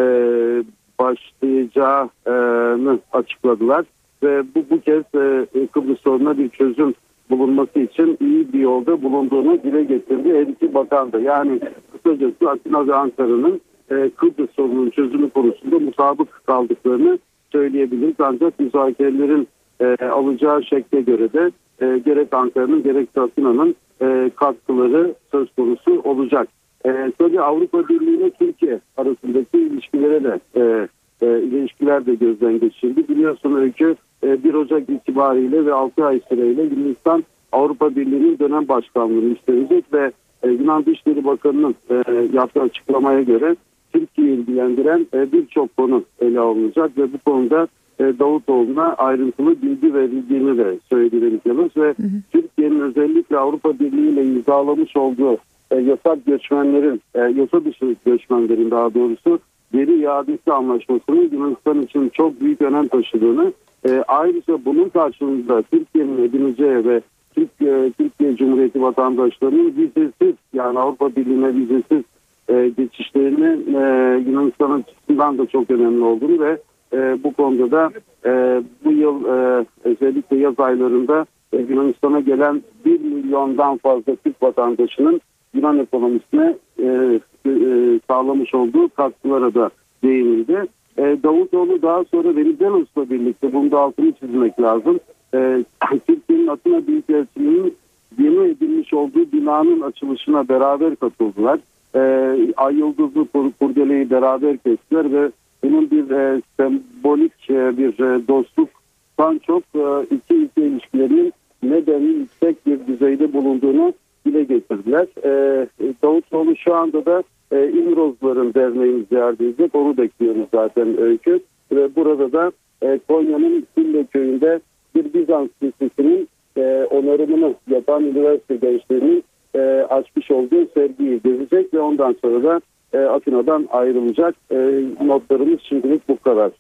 başlayacağını açıkladılar ve bu bu kez e, Kıbrıs sorununa bir çözüm bulunması için iyi bir yolda bulunduğunu dile getirdi her iki bakan da. Yani kısacası Atina ve Ankara'nın e, Kıbrıs sorununun çözümü konusunda mutabık kaldıklarını söyleyebiliriz. Ancak müzakerelerin e, alacağı şekle göre de e, gerek Ankara'nın gerek Atina'nın e, katkıları söz konusu olacak. E, tabii Avrupa Birliği ile Türkiye arasındaki ilişkilere de e, e, ilişkiler de gözden geçirildi. Biliyorsun öykü e, 1 Ocak itibariyle ve 6 ay süreyle Yunanistan Avrupa Birliği'nin dönem başkanlığını üstlenecek ve e, Yunan Dışişleri Bakanı'nın e, yaptığı açıklamaya göre Türkiye'yi ilgilendiren e, birçok konu ele alınacak ve bu konuda e, Davutoğlu'na ayrıntılı bilgi verildiğini de söyleyebiliriz ve Türkiye'nin özellikle Avrupa Birliği ile imzalamış olduğu e, yasak göçmenlerin, e, yasa dışı göçmenlerin daha doğrusu geri iadesi anlaşmasının Yunanistan için çok büyük önem taşıdığını e, ayrıca bunun karşılığında Türkiye'nin edineceği ve Türkiye, Türkiye Cumhuriyeti vatandaşlarının vizesiz yani Avrupa Birliği'ne vizesiz e, geçişlerinin e, Yunanistan açısından da çok önemli olduğunu ve e, bu konuda da e, bu yıl e, özellikle yaz aylarında e, Yunanistan'a gelen 1 milyondan fazla Türk vatandaşının Yunan ekonomisine e, e, sağlamış olduğu katkılara da değinildi. E, Davutoğlu daha sonra Venizelos'la birlikte bunu da altını çizmek lazım. E, *clears throat* Türkiye'nin Atina Büyükelçiliği'nin yeni edilmiş olduğu binanın açılışına beraber katıldılar. E, Ay Yıldızlı Kurdele'yi beraber kestiler ve bunun bir e, sembolik e, bir e, dostluktan çok e, iki ülke ilişkilerinin nedenli yüksek bir düzeyde bulunduğunu dile getirdiler. E, Davutoğlu şu anda da e, İmrozların derneğini ziyaret edecek. Onu bekliyoruz zaten öykü. Ve burada da e, Konya'nın Sille köyünde bir Bizans lisesinin e, onarımını yapan üniversite gençlerinin e, açmış olduğu sergiyi gezecek ve ondan sonra da Atina'dan ayrılacak. E, notlarımız şimdilik bu kadar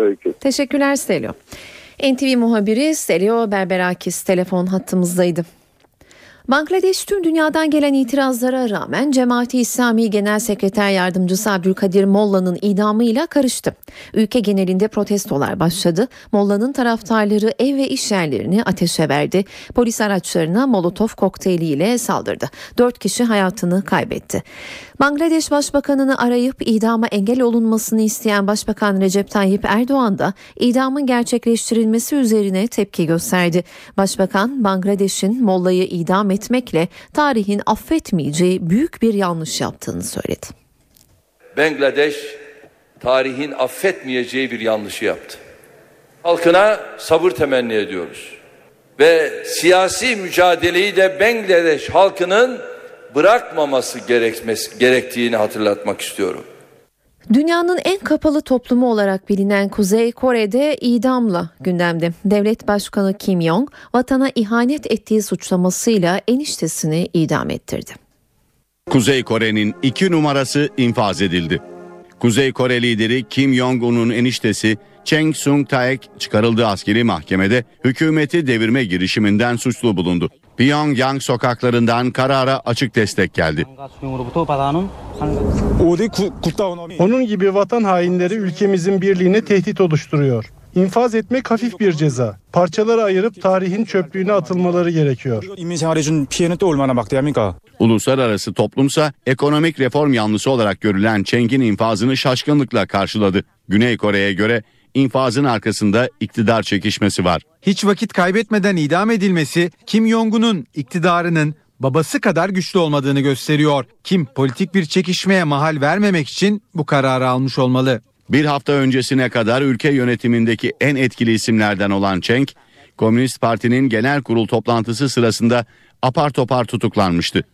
öykü. Teşekkürler Stelio. NTV muhabiri Stelio Berberakis telefon hattımızdaydı. Bangladeş tüm dünyadan gelen itirazlara rağmen Cemaati İslami Genel Sekreter Yardımcısı Abdülkadir Molla'nın idamıyla karıştı. Ülke genelinde protestolar başladı. Molla'nın taraftarları ev ve iş yerlerini ateşe verdi. Polis araçlarına molotof kokteyliyle saldırdı. Dört kişi hayatını kaybetti. Bangladeş Başbakanını arayıp idama engel olunmasını isteyen Başbakan Recep Tayyip Erdoğan da idamın gerçekleştirilmesi üzerine tepki gösterdi. Başbakan Bangladeş'in Molla'yı idam etmekle tarihin affetmeyeceği büyük bir yanlış yaptığını söyledi. Bangladeş tarihin affetmeyeceği bir yanlışı yaptı. Halkına sabır temenni ediyoruz. Ve siyasi mücadeleyi de Bangladeş halkının bırakmaması gerekmesi, gerektiğini hatırlatmak istiyorum. Dünyanın en kapalı toplumu olarak bilinen Kuzey Kore'de idamla gündemde. Devlet Başkanı Kim Jong vatana ihanet ettiği suçlamasıyla eniştesini idam ettirdi. Kuzey Kore'nin iki numarası infaz edildi. Kuzey Kore lideri Kim Jong-un'un eniştesi Cheng Sung-taek çıkarıldığı askeri mahkemede hükümeti devirme girişiminden suçlu bulundu. Pyongyang sokaklarından karara açık destek geldi. Onun gibi vatan hainleri ülkemizin birliğine tehdit oluşturuyor. İnfaz etmek hafif bir ceza. Parçalara ayırıp tarihin çöplüğüne atılmaları gerekiyor. Uluslararası toplumsa ekonomik reform yanlısı olarak görülen Cheng'in infazını şaşkınlıkla karşıladı. Güney Kore'ye göre infazın arkasında iktidar çekişmesi var. Hiç vakit kaybetmeden idam edilmesi Kim Jong-un'un iktidarının babası kadar güçlü olmadığını gösteriyor. Kim politik bir çekişmeye mahal vermemek için bu kararı almış olmalı. Bir hafta öncesine kadar ülke yönetimindeki en etkili isimlerden olan Cheng, Komünist Parti'nin genel kurul toplantısı sırasında apar topar tutuklanmıştı.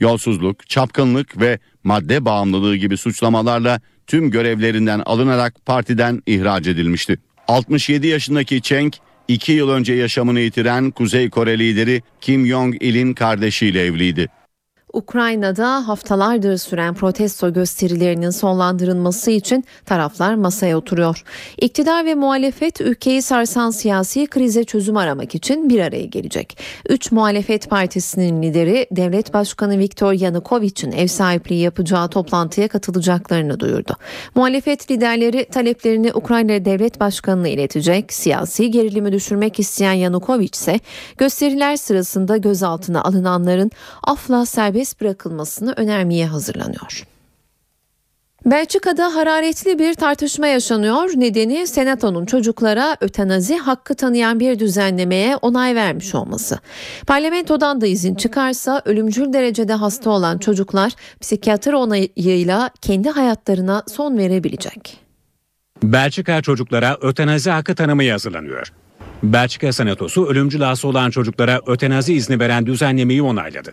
Yolsuzluk, çapkınlık ve madde bağımlılığı gibi suçlamalarla tüm görevlerinden alınarak partiden ihraç edilmişti. 67 yaşındaki Cheng, 2 yıl önce yaşamını yitiren Kuzey Kore lideri Kim Jong-il'in kardeşiyle evliydi. Ukrayna'da haftalardır süren protesto gösterilerinin sonlandırılması için taraflar masaya oturuyor. İktidar ve muhalefet ülkeyi sarsan siyasi krize çözüm aramak için bir araya gelecek. Üç muhalefet partisinin lideri Devlet Başkanı Viktor Yanukovic'in ev sahipliği yapacağı toplantıya katılacaklarını duyurdu. Muhalefet liderleri taleplerini Ukrayna Devlet Başkanı'na iletecek. Siyasi gerilimi düşürmek isteyen Yanukovic ise gösteriler sırasında gözaltına alınanların afla serbest serbest bırakılmasını önermeye hazırlanıyor. Belçika'da hararetli bir tartışma yaşanıyor. Nedeni Senato'nun çocuklara ötenazi hakkı tanıyan bir düzenlemeye onay vermiş olması. Parlamentodan da izin çıkarsa ölümcül derecede hasta olan çocuklar psikiyatr onayıyla kendi hayatlarına son verebilecek. Belçika çocuklara ötenazi hakkı tanımaya hazırlanıyor. Belçika Senatosu ölümcül hasta olan çocuklara ötenazi izni veren düzenlemeyi onayladı.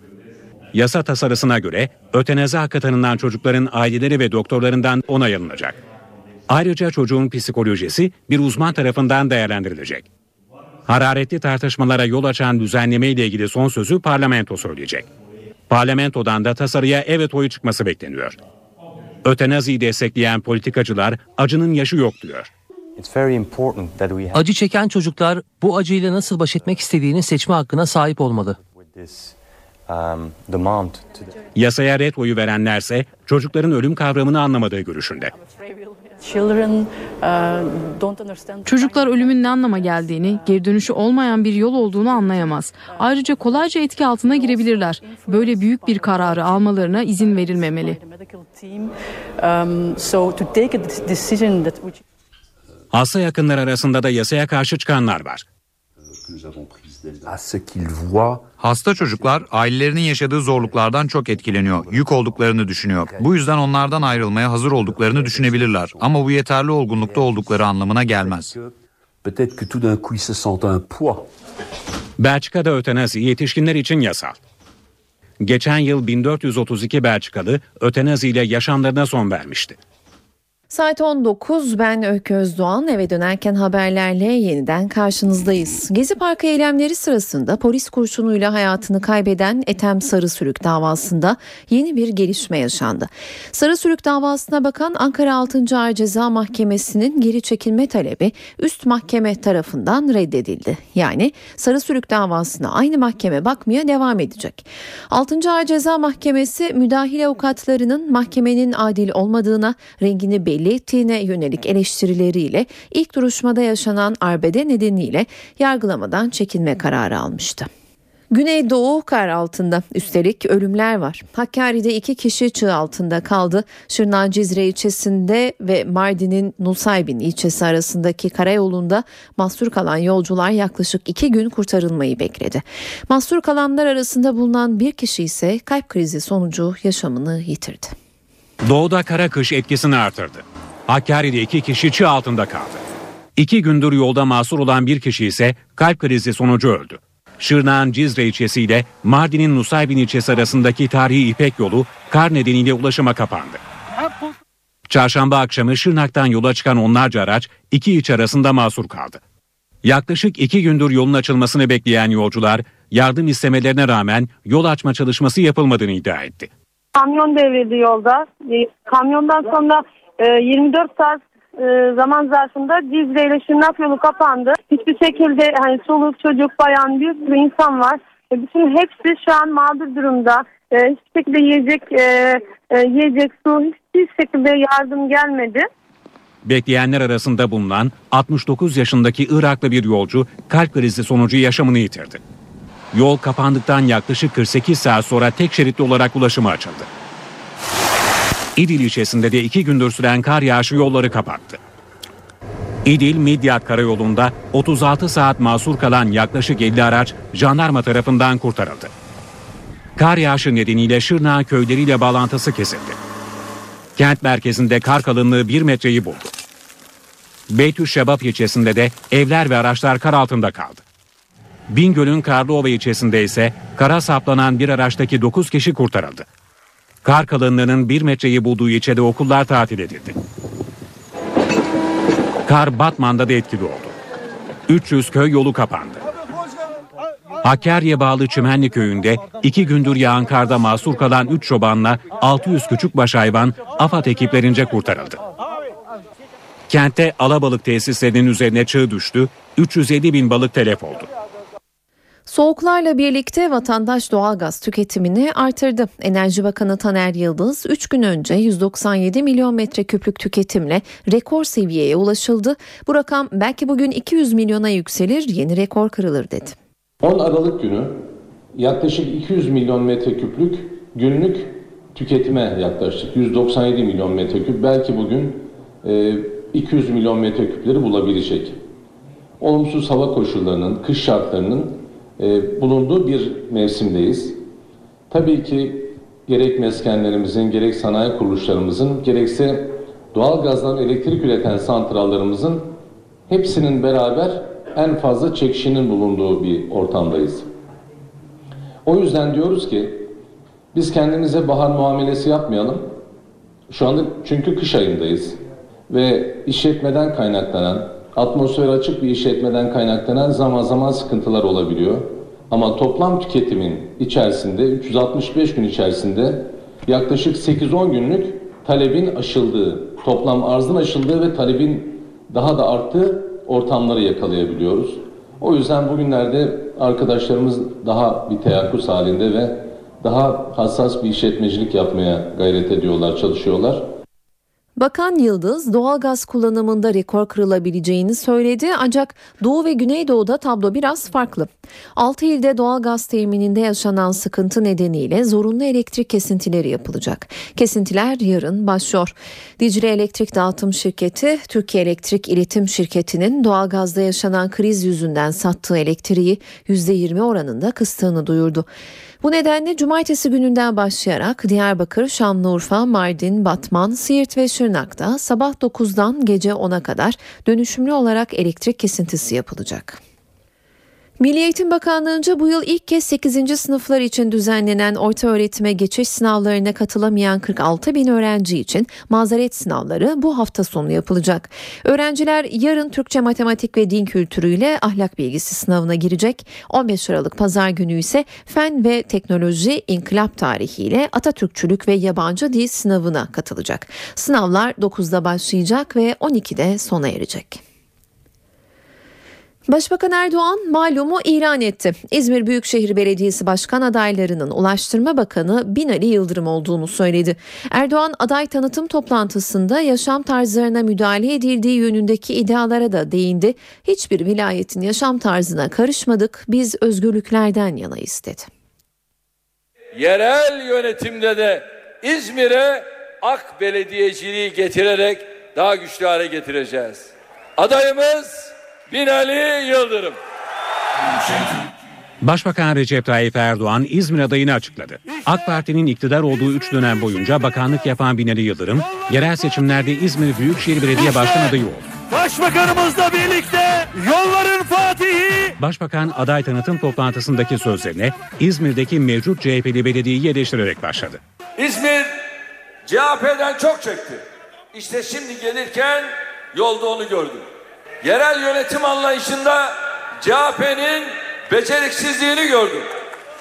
Yasa tasarısına göre ötenazi hakkı tanınan çocukların aileleri ve doktorlarından onay alınacak. Ayrıca çocuğun psikolojisi bir uzman tarafından değerlendirilecek. Hararetli tartışmalara yol açan düzenleme ile ilgili son sözü parlamento söyleyecek. Parlamentodan da tasarıya evet oyu çıkması bekleniyor. Ötenaziyi destekleyen politikacılar acının yaşı yok diyor. Acı çeken çocuklar bu acıyla nasıl baş etmek istediğini seçme hakkına sahip olmalı. Yasaya red oyu verenlerse çocukların ölüm kavramını anlamadığı görüşünde. Çocuklar ölümün ne anlama geldiğini, geri dönüşü olmayan bir yol olduğunu anlayamaz. Ayrıca kolayca etki altına girebilirler. Böyle büyük bir kararı almalarına izin verilmemeli. Hasta yakınlar arasında da yasaya karşı çıkanlar var. Hasta çocuklar ailelerinin yaşadığı zorluklardan çok etkileniyor. Yük olduklarını düşünüyor. Bu yüzden onlardan ayrılmaya hazır olduklarını düşünebilirler. Ama bu yeterli olgunlukta oldukları anlamına gelmez. Belçika'da ötenazi yetişkinler için yasal. Geçen yıl 1432 Belçikalı ötenazi ile yaşamlarına son vermişti. Saat 19 ben Öykü Özdoğan eve dönerken haberlerle yeniden karşınızdayız. Gezi Parkı eylemleri sırasında polis kurşunuyla hayatını kaybeden Ethem Sarı Sürük davasında yeni bir gelişme yaşandı. Sarı Sürük davasına bakan Ankara 6. Ağır Ceza Mahkemesi'nin geri çekilme talebi üst mahkeme tarafından reddedildi. Yani Sarı Sürük davasına aynı mahkeme bakmaya devam edecek. 6. Ağır Ceza Mahkemesi müdahil avukatlarının mahkemenin adil olmadığına rengini belli ettiğine yönelik eleştirileriyle ilk duruşmada yaşanan arbede nedeniyle yargılamadan çekilme kararı almıştı. Güneydoğu kar altında. Üstelik ölümler var. Hakkari'de iki kişi çığ altında kaldı. Şırnak Cizre ilçesinde ve Mardin'in Nusaybin ilçesi arasındaki karayolunda mahsur kalan yolcular yaklaşık iki gün kurtarılmayı bekledi. Mahsur kalanlar arasında bulunan bir kişi ise kalp krizi sonucu yaşamını yitirdi. Doğuda kara kış etkisini artırdı. Hakkari'de iki kişi çığ altında kaldı. İki gündür yolda mahsur olan bir kişi ise kalp krizi sonucu öldü. Şırnak'ın Cizre ilçesi ile Mardin'in Nusaybin ilçesi arasındaki tarihi İpek yolu kar nedeniyle ulaşıma kapandı. Çarşamba akşamı Şırnak'tan yola çıkan onlarca araç iki iç arasında mahsur kaldı. Yaklaşık iki gündür yolun açılmasını bekleyen yolcular yardım istemelerine rağmen yol açma çalışması yapılmadığını iddia etti. Kamyon devrildi yolda. E, kamyondan sonra 24 e, saat e, zaman zarfında Cizre ile Şırnak yolu kapandı. Hiçbir şekilde hani soluk çocuk bayan bir sürü insan var. Bütün hepsi şu an mağdur durumda. Hiçbir şekilde yiyecek yiyecek su hiçbir şekilde yardım gelmedi. Bekleyenler arasında bulunan 69 yaşındaki Iraklı bir yolcu kalp krizi sonucu yaşamını yitirdi. Yol kapandıktan yaklaşık 48 saat sonra tek şeritli olarak ulaşıma açıldı. İdil ilçesinde de iki gündür süren kar yağışı yolları kapattı. İdil Midyat Karayolu'nda 36 saat mahsur kalan yaklaşık 50 araç jandarma tarafından kurtarıldı. Kar yağışı nedeniyle Şırnak köyleriyle bağlantısı kesildi. Kent merkezinde kar kalınlığı 1 metreyi buldu. Beytüşşebap ilçesinde de evler ve araçlar kar altında kaldı. Bingöl'ün Karlıova ilçesinde ise kara saplanan bir araçtaki 9 kişi kurtarıldı. Kar kalınlığının 1 metreyi bulduğu ilçede okullar tatil edildi. Kar Batman'da da etkili oldu. 300 köy yolu kapandı. Hakkari'ye bağlı Çimenli köyünde iki gündür yağan karda mahsur kalan 3 çobanla 600 küçük baş hayvan AFAD ekiplerince kurtarıldı. Kentte alabalık tesislerinin üzerine çığ düştü, 307 bin balık telef oldu. Soğuklarla birlikte vatandaş doğalgaz tüketimini artırdı. Enerji Bakanı Taner Yıldız 3 gün önce 197 milyon metreküplük tüketimle rekor seviyeye ulaşıldı. Bu rakam belki bugün 200 milyona yükselir, yeni rekor kırılır dedi. 10 Aralık günü yaklaşık 200 milyon metreküplük günlük tüketime yaklaştık. 197 milyon metreküp belki bugün 200 milyon metreküpleri bulabilecek. Olumsuz hava koşullarının, kış şartlarının e, bulunduğu bir mevsimdeyiz. Tabii ki gerek meskenlerimizin, gerek sanayi kuruluşlarımızın, gerekse doğal gazdan elektrik üreten santrallarımızın hepsinin beraber en fazla çekişinin bulunduğu bir ortamdayız. O yüzden diyoruz ki biz kendimize bahar muamelesi yapmayalım. Şu anda çünkü kış ayındayız ve işletmeden kaynaklanan atmosfer açık bir işletmeden kaynaklanan zaman zaman sıkıntılar olabiliyor. Ama toplam tüketimin içerisinde 365 gün içerisinde yaklaşık 8-10 günlük talebin aşıldığı, toplam arzın aşıldığı ve talebin daha da arttığı ortamları yakalayabiliyoruz. O yüzden bugünlerde arkadaşlarımız daha bir teyakkuz halinde ve daha hassas bir işletmecilik yapmaya gayret ediyorlar, çalışıyorlar. Bakan Yıldız doğalgaz kullanımında rekor kırılabileceğini söyledi ancak Doğu ve Güneydoğu'da tablo biraz farklı. 6 ilde doğalgaz temininde yaşanan sıkıntı nedeniyle zorunlu elektrik kesintileri yapılacak. Kesintiler yarın başlıyor. Dicle Elektrik Dağıtım Şirketi, Türkiye Elektrik İletim Şirketi'nin doğalgazda yaşanan kriz yüzünden sattığı elektriği %20 oranında kıstığını duyurdu. Bu nedenle cumartesi gününden başlayarak Diyarbakır, Şanlıurfa, Mardin, Batman, Siirt ve Şırnak'ta sabah 9'dan gece 10'a kadar dönüşümlü olarak elektrik kesintisi yapılacak. Milli Eğitim Bakanlığı'nca bu yıl ilk kez 8. sınıflar için düzenlenen orta öğretime geçiş sınavlarına katılamayan 46 bin öğrenci için mazeret sınavları bu hafta sonu yapılacak. Öğrenciler yarın Türkçe, matematik ve din kültürüyle ahlak bilgisi sınavına girecek. 15 Aralık Pazar günü ise fen ve teknoloji, inkılap tarihiyle Atatürkçülük ve yabancı dil sınavına katılacak. Sınavlar 9'da başlayacak ve 12'de sona erecek. Başbakan Erdoğan malumu ilan etti. İzmir Büyükşehir Belediyesi Başkan adaylarının Ulaştırma Bakanı Binali Yıldırım olduğunu söyledi. Erdoğan aday tanıtım toplantısında yaşam tarzlarına müdahale edildiği yönündeki iddialara da değindi. Hiçbir vilayetin yaşam tarzına karışmadık, biz özgürlüklerden yanayız dedi. Yerel yönetimde de İzmir'e AK belediyeciliği getirerek daha güçlü hale getireceğiz. Adayımız Binali Yıldırım. Başbakan Recep Tayyip Erdoğan İzmir adayını açıkladı. AK Parti'nin iktidar olduğu 3 dönem boyunca bakanlık yapan Binali Yıldırım, yerel seçimlerde İzmir Büyükşehir Belediye Başkan adayı oldu. Başbakanımızla birlikte yolların fatihi. Başbakan aday tanıtım toplantısındaki sözlerine İzmir'deki mevcut CHP'li belediyeyi eleştirerek başladı. İzmir CHP'den çok çekti. İşte şimdi gelirken yolda onu gördüm. Yerel yönetim anlayışında CHP'nin beceriksizliğini gördüm.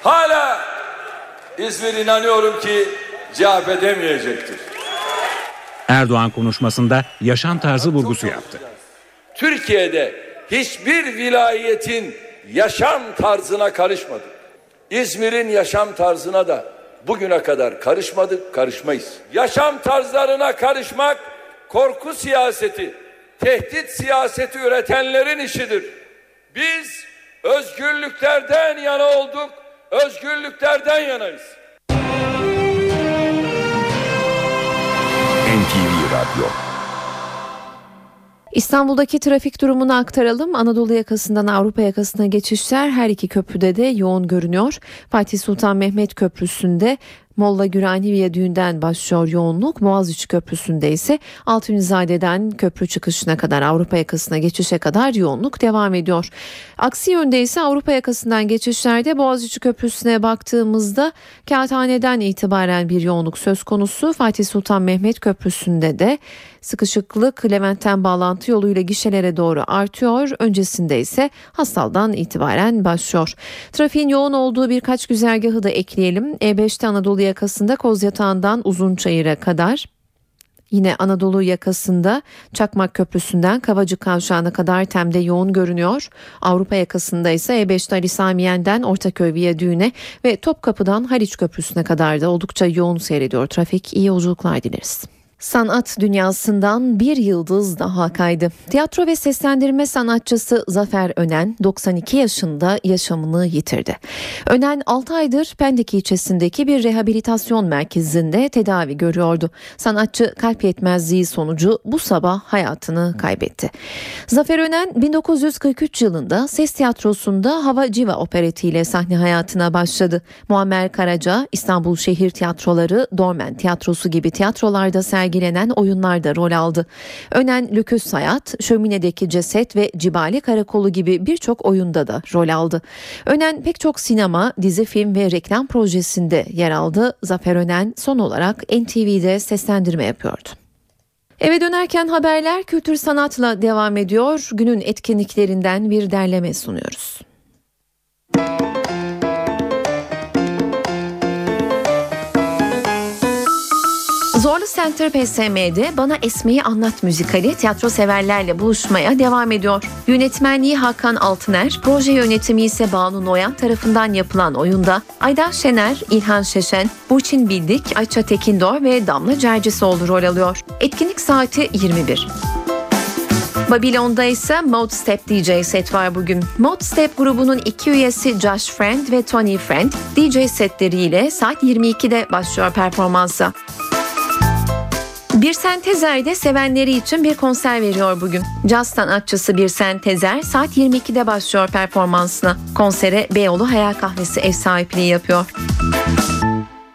Hala İzmir inanıyorum ki CHP demeyecektir. Erdoğan konuşmasında yaşam tarzı vurgusu yaptı. Türkiye'de hiçbir vilayetin yaşam tarzına karışmadık. İzmir'in yaşam tarzına da bugüne kadar karışmadık, karışmayız. Yaşam tarzlarına karışmak korku siyaseti, tehdit siyaseti üretenlerin işidir. Biz özgürlüklerden yana olduk, özgürlüklerden yanayız. NTV Radyo İstanbul'daki trafik durumunu aktaralım. Anadolu yakasından Avrupa yakasına geçişler her iki köprüde de yoğun görünüyor. Fatih Sultan Mehmet Köprüsü'nde Molla Gürani Viyadüğü'nden başlıyor yoğunluk. Boğaziçi Köprüsü'nde ise Altunizade'den köprü çıkışına kadar Avrupa yakasına geçişe kadar yoğunluk devam ediyor. Aksi yönde ise Avrupa yakasından geçişlerde Boğaziçi Köprüsü'ne baktığımızda Kağıthane'den itibaren bir yoğunluk söz konusu. Fatih Sultan Mehmet Köprüsü'nde de sıkışıklık Levent'ten bağlantı yoluyla gişelere doğru artıyor. Öncesinde ise Hastal'dan itibaren başlıyor. Trafiğin yoğun olduğu birkaç güzergahı da ekleyelim. E5'te Anadolu yakasında Kozyatağı'ndan Uzunçayır'a kadar Yine Anadolu yakasında Çakmak Köprüsü'nden Kavacı Kavşağı'na kadar temde yoğun görünüyor. Avrupa yakasında ise E5'te Ali Samiyen'den Ortaköy Viyadüğü'ne ve Topkapı'dan Haliç Köprüsü'ne kadar da oldukça yoğun seyrediyor trafik. İyi yolculuklar dileriz. Sanat dünyasından bir yıldız daha kaydı. Tiyatro ve seslendirme sanatçısı Zafer Önen 92 yaşında yaşamını yitirdi. Önen 6 aydır Pendik ilçesindeki bir rehabilitasyon merkezinde tedavi görüyordu. Sanatçı kalp yetmezliği sonucu bu sabah hayatını kaybetti. Zafer Önen 1943 yılında Ses Tiyatrosu'nda Hava Civa operetiyle sahne hayatına başladı. Muammer Karaca, İstanbul Şehir Tiyatroları, Dormen Tiyatrosu gibi tiyatrolarda sergiledi sergilenen oyunlarda rol aldı. Önen Lüküs Hayat, Şömine'deki Ceset ve Cibali Karakolu gibi birçok oyunda da rol aldı. Önen pek çok sinema, dizi, film ve reklam projesinde yer aldı. Zafer Önen son olarak NTV'de seslendirme yapıyordu. Eve dönerken haberler kültür sanatla devam ediyor. Günün etkinliklerinden bir derleme sunuyoruz. Center PSM'de Bana Esme'yi Anlat müzikali tiyatro severlerle buluşmaya devam ediyor. Yönetmenliği Hakan Altıner, proje yönetimi ise Banu Noyan tarafından yapılan oyunda Aydan Şener, İlhan Şeşen, Burçin Bildik, Ayça Tekindor ve Damla Cercisoğlu rol alıyor. Etkinlik saati 21. Babylon'da ise Mode Step DJ set var bugün. Mode Step grubunun iki üyesi Josh Friend ve Tony Friend DJ setleriyle saat 22'de başlıyor performansa. Bir Tezer sevenleri için bir konser veriyor bugün. Caz sanatçısı Bir Tezer saat 22'de başlıyor performansına. Konsere Beyoğlu Hayal Kahvesi ev sahipliği yapıyor.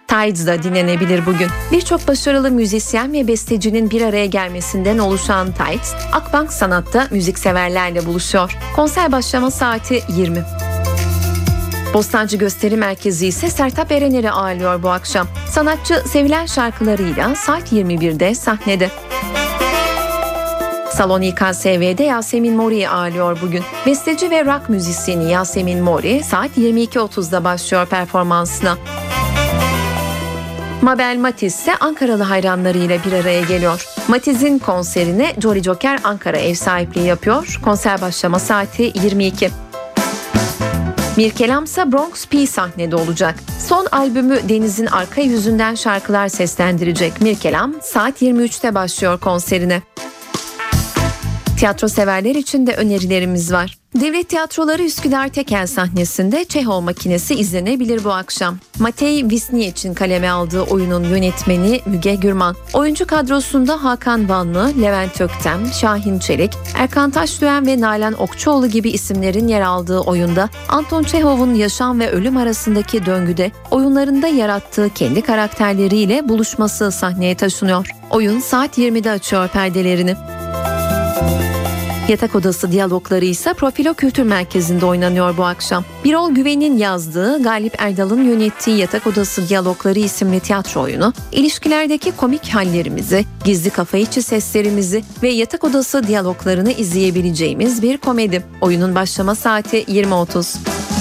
Tides'da dinlenebilir bugün. Birçok başarılı müzisyen ve bestecinin bir araya gelmesinden oluşan Tides, Akbank Sanat'ta müzikseverlerle buluşuyor. Konser başlama saati 20. Bostancı Gösteri Merkezi ise Sertap Erener'i ağırlıyor bu akşam. Sanatçı sevilen şarkılarıyla saat 21'de sahnede. Salon İKSV'de Yasemin Mori'yi ağırlıyor bugün. Besteci ve rock müzisyeni Yasemin Mori saat 22.30'da başlıyor performansına. Mabel Matiz ise Ankaralı hayranlarıyla bir araya geliyor. Matiz'in konserine Jolly Joker Ankara ev sahipliği yapıyor. Konser başlama saati 22. Mirkelam ise Bronx P sahnede olacak. Son albümü Deniz'in arka yüzünden şarkılar seslendirecek Mirkelam saat 23'te başlıyor konserine. Tiyatro severler için de önerilerimiz var. Devlet Tiyatroları Üsküdar Tekel sahnesinde Çehov makinesi izlenebilir bu akşam. Matei Visni için kaleme aldığı oyunun yönetmeni Müge Gürman. Oyuncu kadrosunda Hakan Vanlı, Levent Öktem, Şahin Çelik, Erkan Taşdüğen ve Nalan Okçuoğlu gibi isimlerin yer aldığı oyunda Anton Çehov'un yaşam ve ölüm arasındaki döngüde oyunlarında yarattığı kendi karakterleriyle buluşması sahneye taşınıyor. Oyun saat 20'de açıyor perdelerini. Yatak Odası diyalogları ise Profilo Kültür Merkezi'nde oynanıyor bu akşam. Birol Güven'in yazdığı, Galip Erdal'ın yönettiği Yatak Odası Diyalogları isimli tiyatro oyunu, ilişkilerdeki komik hallerimizi, gizli kafa içi seslerimizi ve yatak odası diyaloglarını izleyebileceğimiz bir komedi. Oyunun başlama saati 20.30.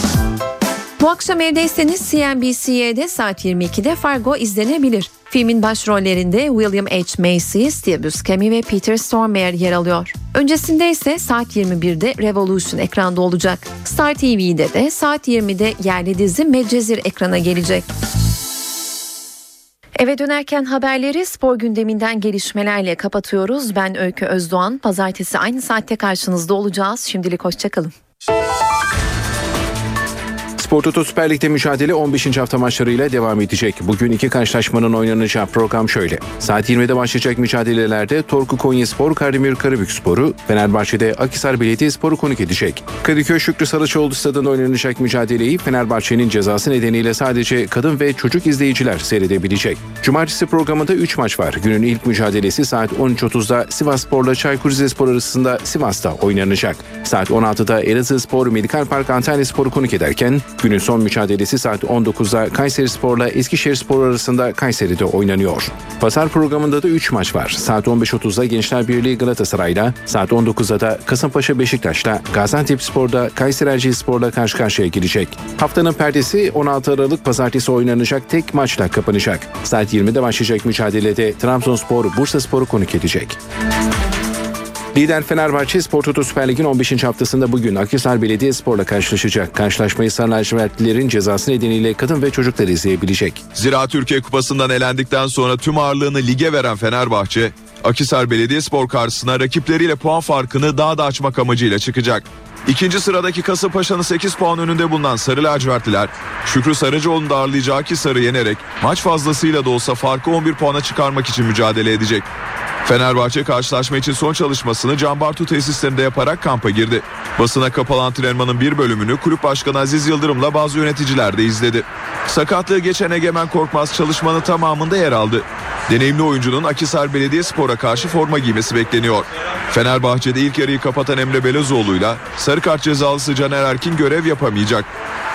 Bu akşam evdeyseniz CNBC'de saat 22'de Fargo izlenebilir. Filmin başrollerinde William H. Macy, Steve Buscemi ve Peter Stormare yer alıyor. Öncesinde ise saat 21'de Revolution ekranda olacak. Star TV'de de saat 20'de yerli dizi Medcezir ekrana gelecek. Eve dönerken haberleri spor gündeminden gelişmelerle kapatıyoruz. Ben Öykü Özdoğan. Pazartesi aynı saatte karşınızda olacağız. Şimdilik hoşçakalın. Spor Toto Süper Lig'de mücadele 15. hafta maçlarıyla devam edecek. Bugün iki karşılaşmanın oynanacağı program şöyle. Saat 20'de başlayacak mücadelelerde Torku Konyaspor, Kardemir Karabük Sporu, Fenerbahçe'de Akisar Belediyespor'u konuk edecek. Kadıköy Şükrü Saraçoğlu stadında oynanacak mücadeleyi Fenerbahçe'nin cezası nedeniyle sadece kadın ve çocuk izleyiciler seyredebilecek. Cumartesi programında 3 maç var. Günün ilk mücadelesi saat 13.30'da Sivas Spor'la Çaykur Rizespor arasında Sivas'ta oynanacak. Saat 16'da Elazığ Spor Medikal Park Antalya Spor'u konuk ederken Günün son mücadelesi saat 19'da Kayseri Spor'la Eskişehir Spor arasında Kayseri'de oynanıyor. Pazar programında da 3 maç var. Saat 15.30'da Gençler Birliği Galatasaray'la, saat 19'da da Kasımpaşa Beşiktaş'la, Gaziantep Spor'da Kayseri Erciyes Spor'la karşı karşıya gelecek. Haftanın perdesi 16 Aralık pazartesi oynanacak tek maçla kapanacak. Saat 20'de başlayacak mücadelede Trabzonspor Bursa Spor'u konuk edecek. Lider Fenerbahçe Spor Toto Süper Lig'in 15. haftasında bugün Akhisar Belediyespor'la karşılaşacak. Karşılaşmayı Sarı lacivertlilerin cezası nedeniyle kadın ve çocuklar izleyebilecek. Zira Türkiye Kupası'ndan elendikten sonra tüm ağırlığını lige veren Fenerbahçe, Akhisar Belediyespor karşısına rakipleriyle puan farkını daha da açmak amacıyla çıkacak. İkinci sıradaki Kasımpaşa'nın 8 puan önünde bulunan Sarı lacivertliler, Şükrü Sarıcıoğlu'nu da ağırlayacağı Akhisar'ı yenerek maç fazlasıyla da olsa farkı 11 puana çıkarmak için mücadele edecek. Fenerbahçe karşılaşma için son çalışmasını Can tesislerinde yaparak kampa girdi. Basına kapalı antrenmanın bir bölümünü kulüp başkanı Aziz Yıldırım'la bazı yöneticiler de izledi. Sakatlığı geçen Egemen Korkmaz çalışmanın tamamında yer aldı. Deneyimli oyuncunun Akisar Belediyespor'a karşı forma giymesi bekleniyor. Fenerbahçe'de ilk yarıyı kapatan Emre Belezoğlu'yla sarı kart cezalısı Caner Erkin görev yapamayacak.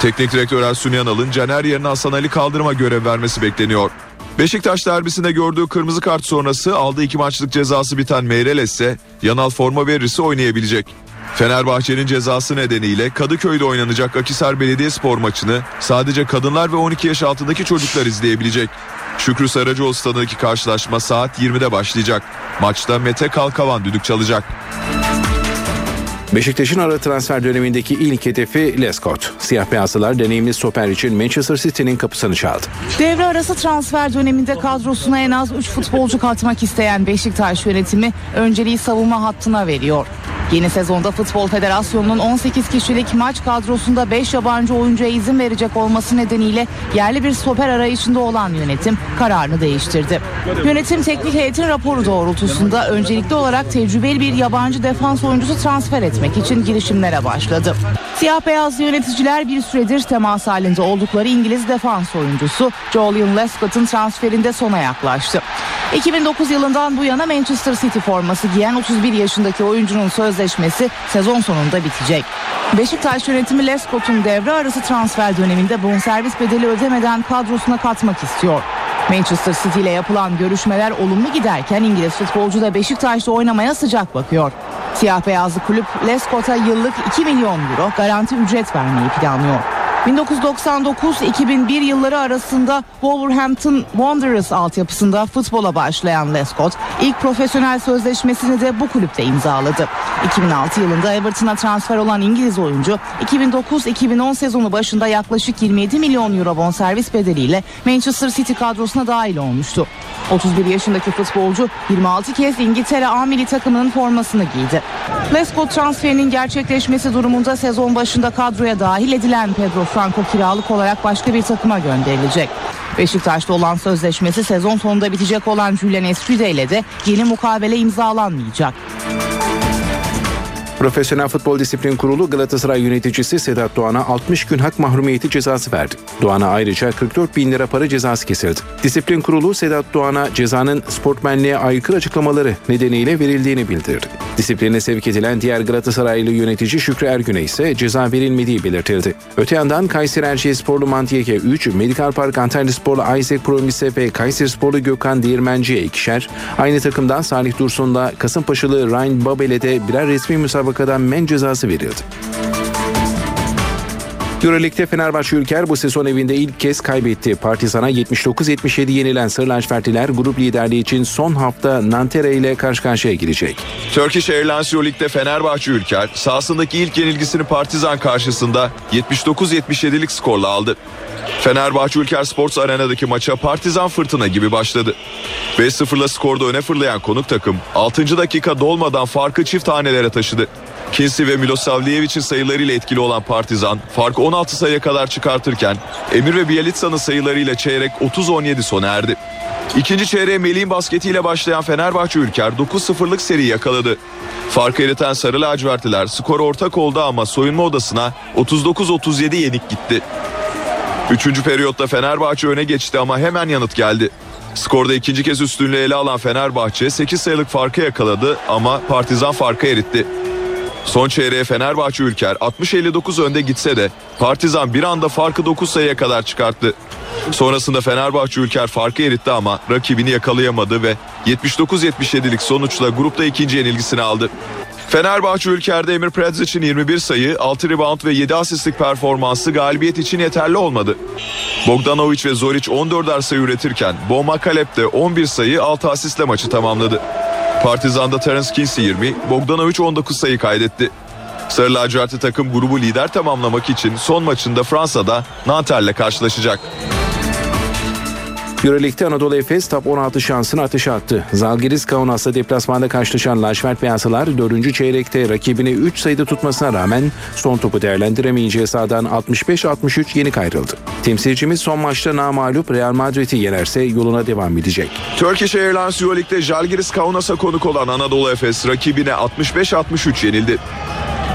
Teknik direktör Ersun Yanal'ın Caner yerine Hasan Ali Kaldırım'a görev vermesi bekleniyor. Beşiktaş derbisinde gördüğü kırmızı kart sonrası aldığı iki maçlık cezası biten Meireles ise yanal forma verirse oynayabilecek. Fenerbahçe'nin cezası nedeniyle Kadıköy'de oynanacak Akisar Belediyespor maçını sadece kadınlar ve 12 yaş altındaki çocuklar izleyebilecek. Şükrü Saracoğlu stadındaki karşılaşma saat 20'de başlayacak. Maçta Mete Kalkavan düdük çalacak. Beşiktaş'ın ara transfer dönemindeki ilk hedefi Lescott. Siyah beyazlılar deneyimli stoper için Manchester City'nin kapısını çaldı. Devre arası transfer döneminde kadrosuna en az 3 futbolcu katmak isteyen Beşiktaş yönetimi önceliği savunma hattına veriyor. Yeni sezonda Futbol Federasyonu'nun 18 kişilik maç kadrosunda 5 yabancı oyuncuya izin verecek olması nedeniyle yerli bir stoper arayışında olan yönetim kararını değiştirdi. Yönetim teknik heyetin raporu doğrultusunda öncelikli olarak tecrübeli bir yabancı defans oyuncusu transfer etmek için girişimlere başladı. Siyah beyaz yöneticiler bir süredir temas halinde oldukları İngiliz defans oyuncusu Julian Lescott'ın transferinde sona yaklaştı. 2009 yılından bu yana Manchester City forması giyen 31 yaşındaki oyuncunun sözleşmesi sezon sonunda bitecek. Beşiktaş yönetimi Lescott'un devre arası transfer döneminde bonservis bedeli ödemeden kadrosuna katmak istiyor. Manchester City ile yapılan görüşmeler olumlu giderken İngiliz futbolcu da Beşiktaş'ta oynamaya sıcak bakıyor. Siyah beyazlı kulüp Lescott'a yıllık 2 milyon euro garanti ücret vermeyi planlıyor. 1999-2001 yılları arasında Wolverhampton Wanderers altyapısında futbola başlayan Lescott ilk profesyonel sözleşmesini de bu kulüpte imzaladı. 2006 yılında Everton'a transfer olan İngiliz oyuncu 2009-2010 sezonu başında yaklaşık 27 milyon euro bonservis bedeliyle Manchester City kadrosuna dahil olmuştu. 31 yaşındaki futbolcu 26 kez İngiltere A milli takımının formasını giydi. Lescott transferinin gerçekleşmesi durumunda sezon başında kadroya dahil edilen Pedro Franco kiralık olarak başka bir takıma gönderilecek. Beşiktaş'ta olan sözleşmesi sezon sonunda bitecek olan Julian Escude ile de yeni mukabele imzalanmayacak. Profesyonel Futbol Disiplin Kurulu Galatasaray yöneticisi Sedat Doğan'a 60 gün hak mahrumiyeti cezası verdi. Doğan'a ayrıca 44 bin lira para cezası kesildi. Disiplin Kurulu Sedat Doğan'a cezanın sportmenliğe aykırı açıklamaları nedeniyle verildiğini bildirdi. Disipline sevk edilen diğer Galatasaraylı yönetici Şükrü Ergün'e ise ceza verilmediği belirtildi. Öte yandan Kayseri Erciyessporlu Mantiyeke 3, Medikal Park Antalya Sporlu Isaac Promise ve Kayseri Sporlu Gökhan Değirmenci'ye ikişer, aynı takımdan Salih Dursun'la Kasımpaşalı Ryan Babel'e de birer resmi müsabakadan men cezası verildi. Euroleague'de Fenerbahçe Ülker bu sezon evinde ilk kez kaybetti. Partizan'a 79-77 yenilen Sarı Lacivertliler grup liderliği için son hafta Nanterre ile karşı karşıya girecek. Turkish Airlines Euroleague'de Fenerbahçe Ülker sahasındaki ilk yenilgisini Partizan karşısında 79-77'lik skorla aldı. Fenerbahçe Ülker Sports Arena'daki maça Partizan fırtına gibi başladı. 5-0'la skorda öne fırlayan konuk takım 6. dakika dolmadan farkı çift hanelere taşıdı. Kinsi ve Milosavljevic'in sayılarıyla etkili olan Partizan farkı 16 sayıya kadar çıkartırken Emir ve Bielitsa'nın sayılarıyla çeyrek 30-17 sona erdi. İkinci çeyreğe Melih'in basketiyle başlayan Fenerbahçe Ülker 9-0'lık seri yakaladı. Farkı eriten Sarı Lacivertliler skor ortak oldu ama soyunma odasına 39-37 yenik gitti. Üçüncü periyotta Fenerbahçe öne geçti ama hemen yanıt geldi. Skorda ikinci kez üstünlüğü ele alan Fenerbahçe 8 sayılık farkı yakaladı ama Partizan farkı eritti. Son çeyreğe Fenerbahçe Ülker 60-59 önde gitse de Partizan bir anda farkı 9 sayıya kadar çıkarttı. Sonrasında Fenerbahçe Ülker farkı eritti ama rakibini yakalayamadı ve 79-77'lik sonuçla grupta ikinci yenilgisini aldı. Fenerbahçe Ülker'de Emir Predzic'in 21 sayı, 6 rebound ve 7 asistlik performansı galibiyet için yeterli olmadı. Bogdanovic ve Zoric 14'er sayı üretirken Boma Kalep de 11 sayı 6 asistle maçı tamamladı. Partizan'da Terence Kinsey 20, Bogdanovic 19 sayı kaydetti. Sarı lacivertli takım grubu lider tamamlamak için son maçında Fransa'da Nanter'le karşılaşacak. Euroleague'de Anadolu Efes top 16 şansını ateşe attı. Zalgiris Kaunas'la deplasmanda karşılaşan Lacivert Beyazlılar 4. çeyrekte rakibini 3 sayıda tutmasına rağmen son topu değerlendiremeyince sahadan 65-63 yenik ayrıldı. Temsilcimiz son maçta namalup Real Madrid'i yenerse yoluna devam edecek. Turkish Airlines Euroleague'de Jalgiris Kaunas'a konuk olan Anadolu Efes rakibine 65-63 yenildi.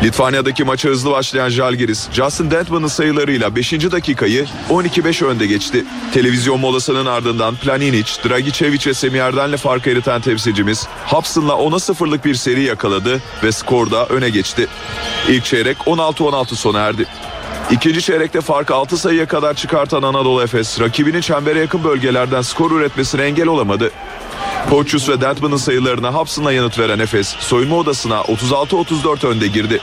Litvanya'daki maça hızlı başlayan Jalgiris, Justin Dentman'ın sayılarıyla 5. dakikayı 12-5 önde geçti. Televizyon molasının ardından Planinic, Dragicevic ve Semih fark eriten temsilcimiz Hobson'la 10'a 0'lık bir seri yakaladı ve skorda öne geçti. İlk çeyrek 16-16 sona erdi. İkinci çeyrekte farkı 6 sayıya kadar çıkartan Anadolu Efes, rakibinin çembere yakın bölgelerden skor üretmesine engel olamadı. Pochus ve Dentman'ın sayılarına Hobson'la yanıt veren Efes, soyunma odasına 36-34 önde girdi.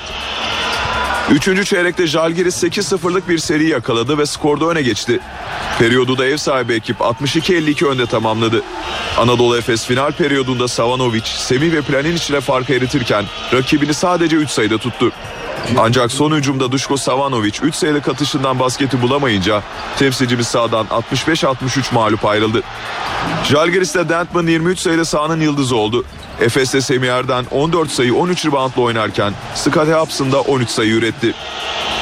Üçüncü çeyrekte Jalgiris 8-0'lık bir seri yakaladı ve skorda öne geçti. Periyodu da ev sahibi ekip 62-52 önde tamamladı. Anadolu Efes final periyodunda Savanovic, Semih ve Planinic ile farkı eritirken rakibini sadece 3 sayıda tuttu. Ancak son hücumda Duško Savanovic 3 sayılık atışından basketi bulamayınca temsilcimiz sahadan 65-63 mağlup ayrıldı. Jalgiris'te Dentman 23 sayılı sahanın yıldızı oldu. Efes'te Semih Erden 14 sayı 13 reboundla oynarken Scottie Hobson da 13 sayı üretti.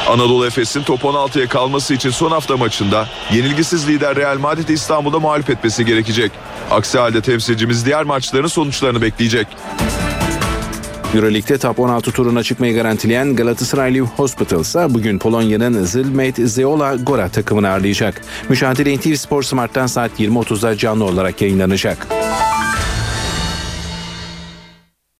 Anadolu Efes'in top 16'ya kalması için son hafta maçında yenilgisiz lider Real Madrid İstanbul'da mağlup etmesi gerekecek. Aksi halde temsilcimiz diğer maçların sonuçlarını bekleyecek. Euroleague'de top 16 turuna çıkmayı garantileyen Galatasaray Hospital ise bugün Polonya'nın Zilmate Zeola Gora takımını ağırlayacak. Mücadele NTV Spor Smart'tan saat 20.30'da canlı olarak yayınlanacak.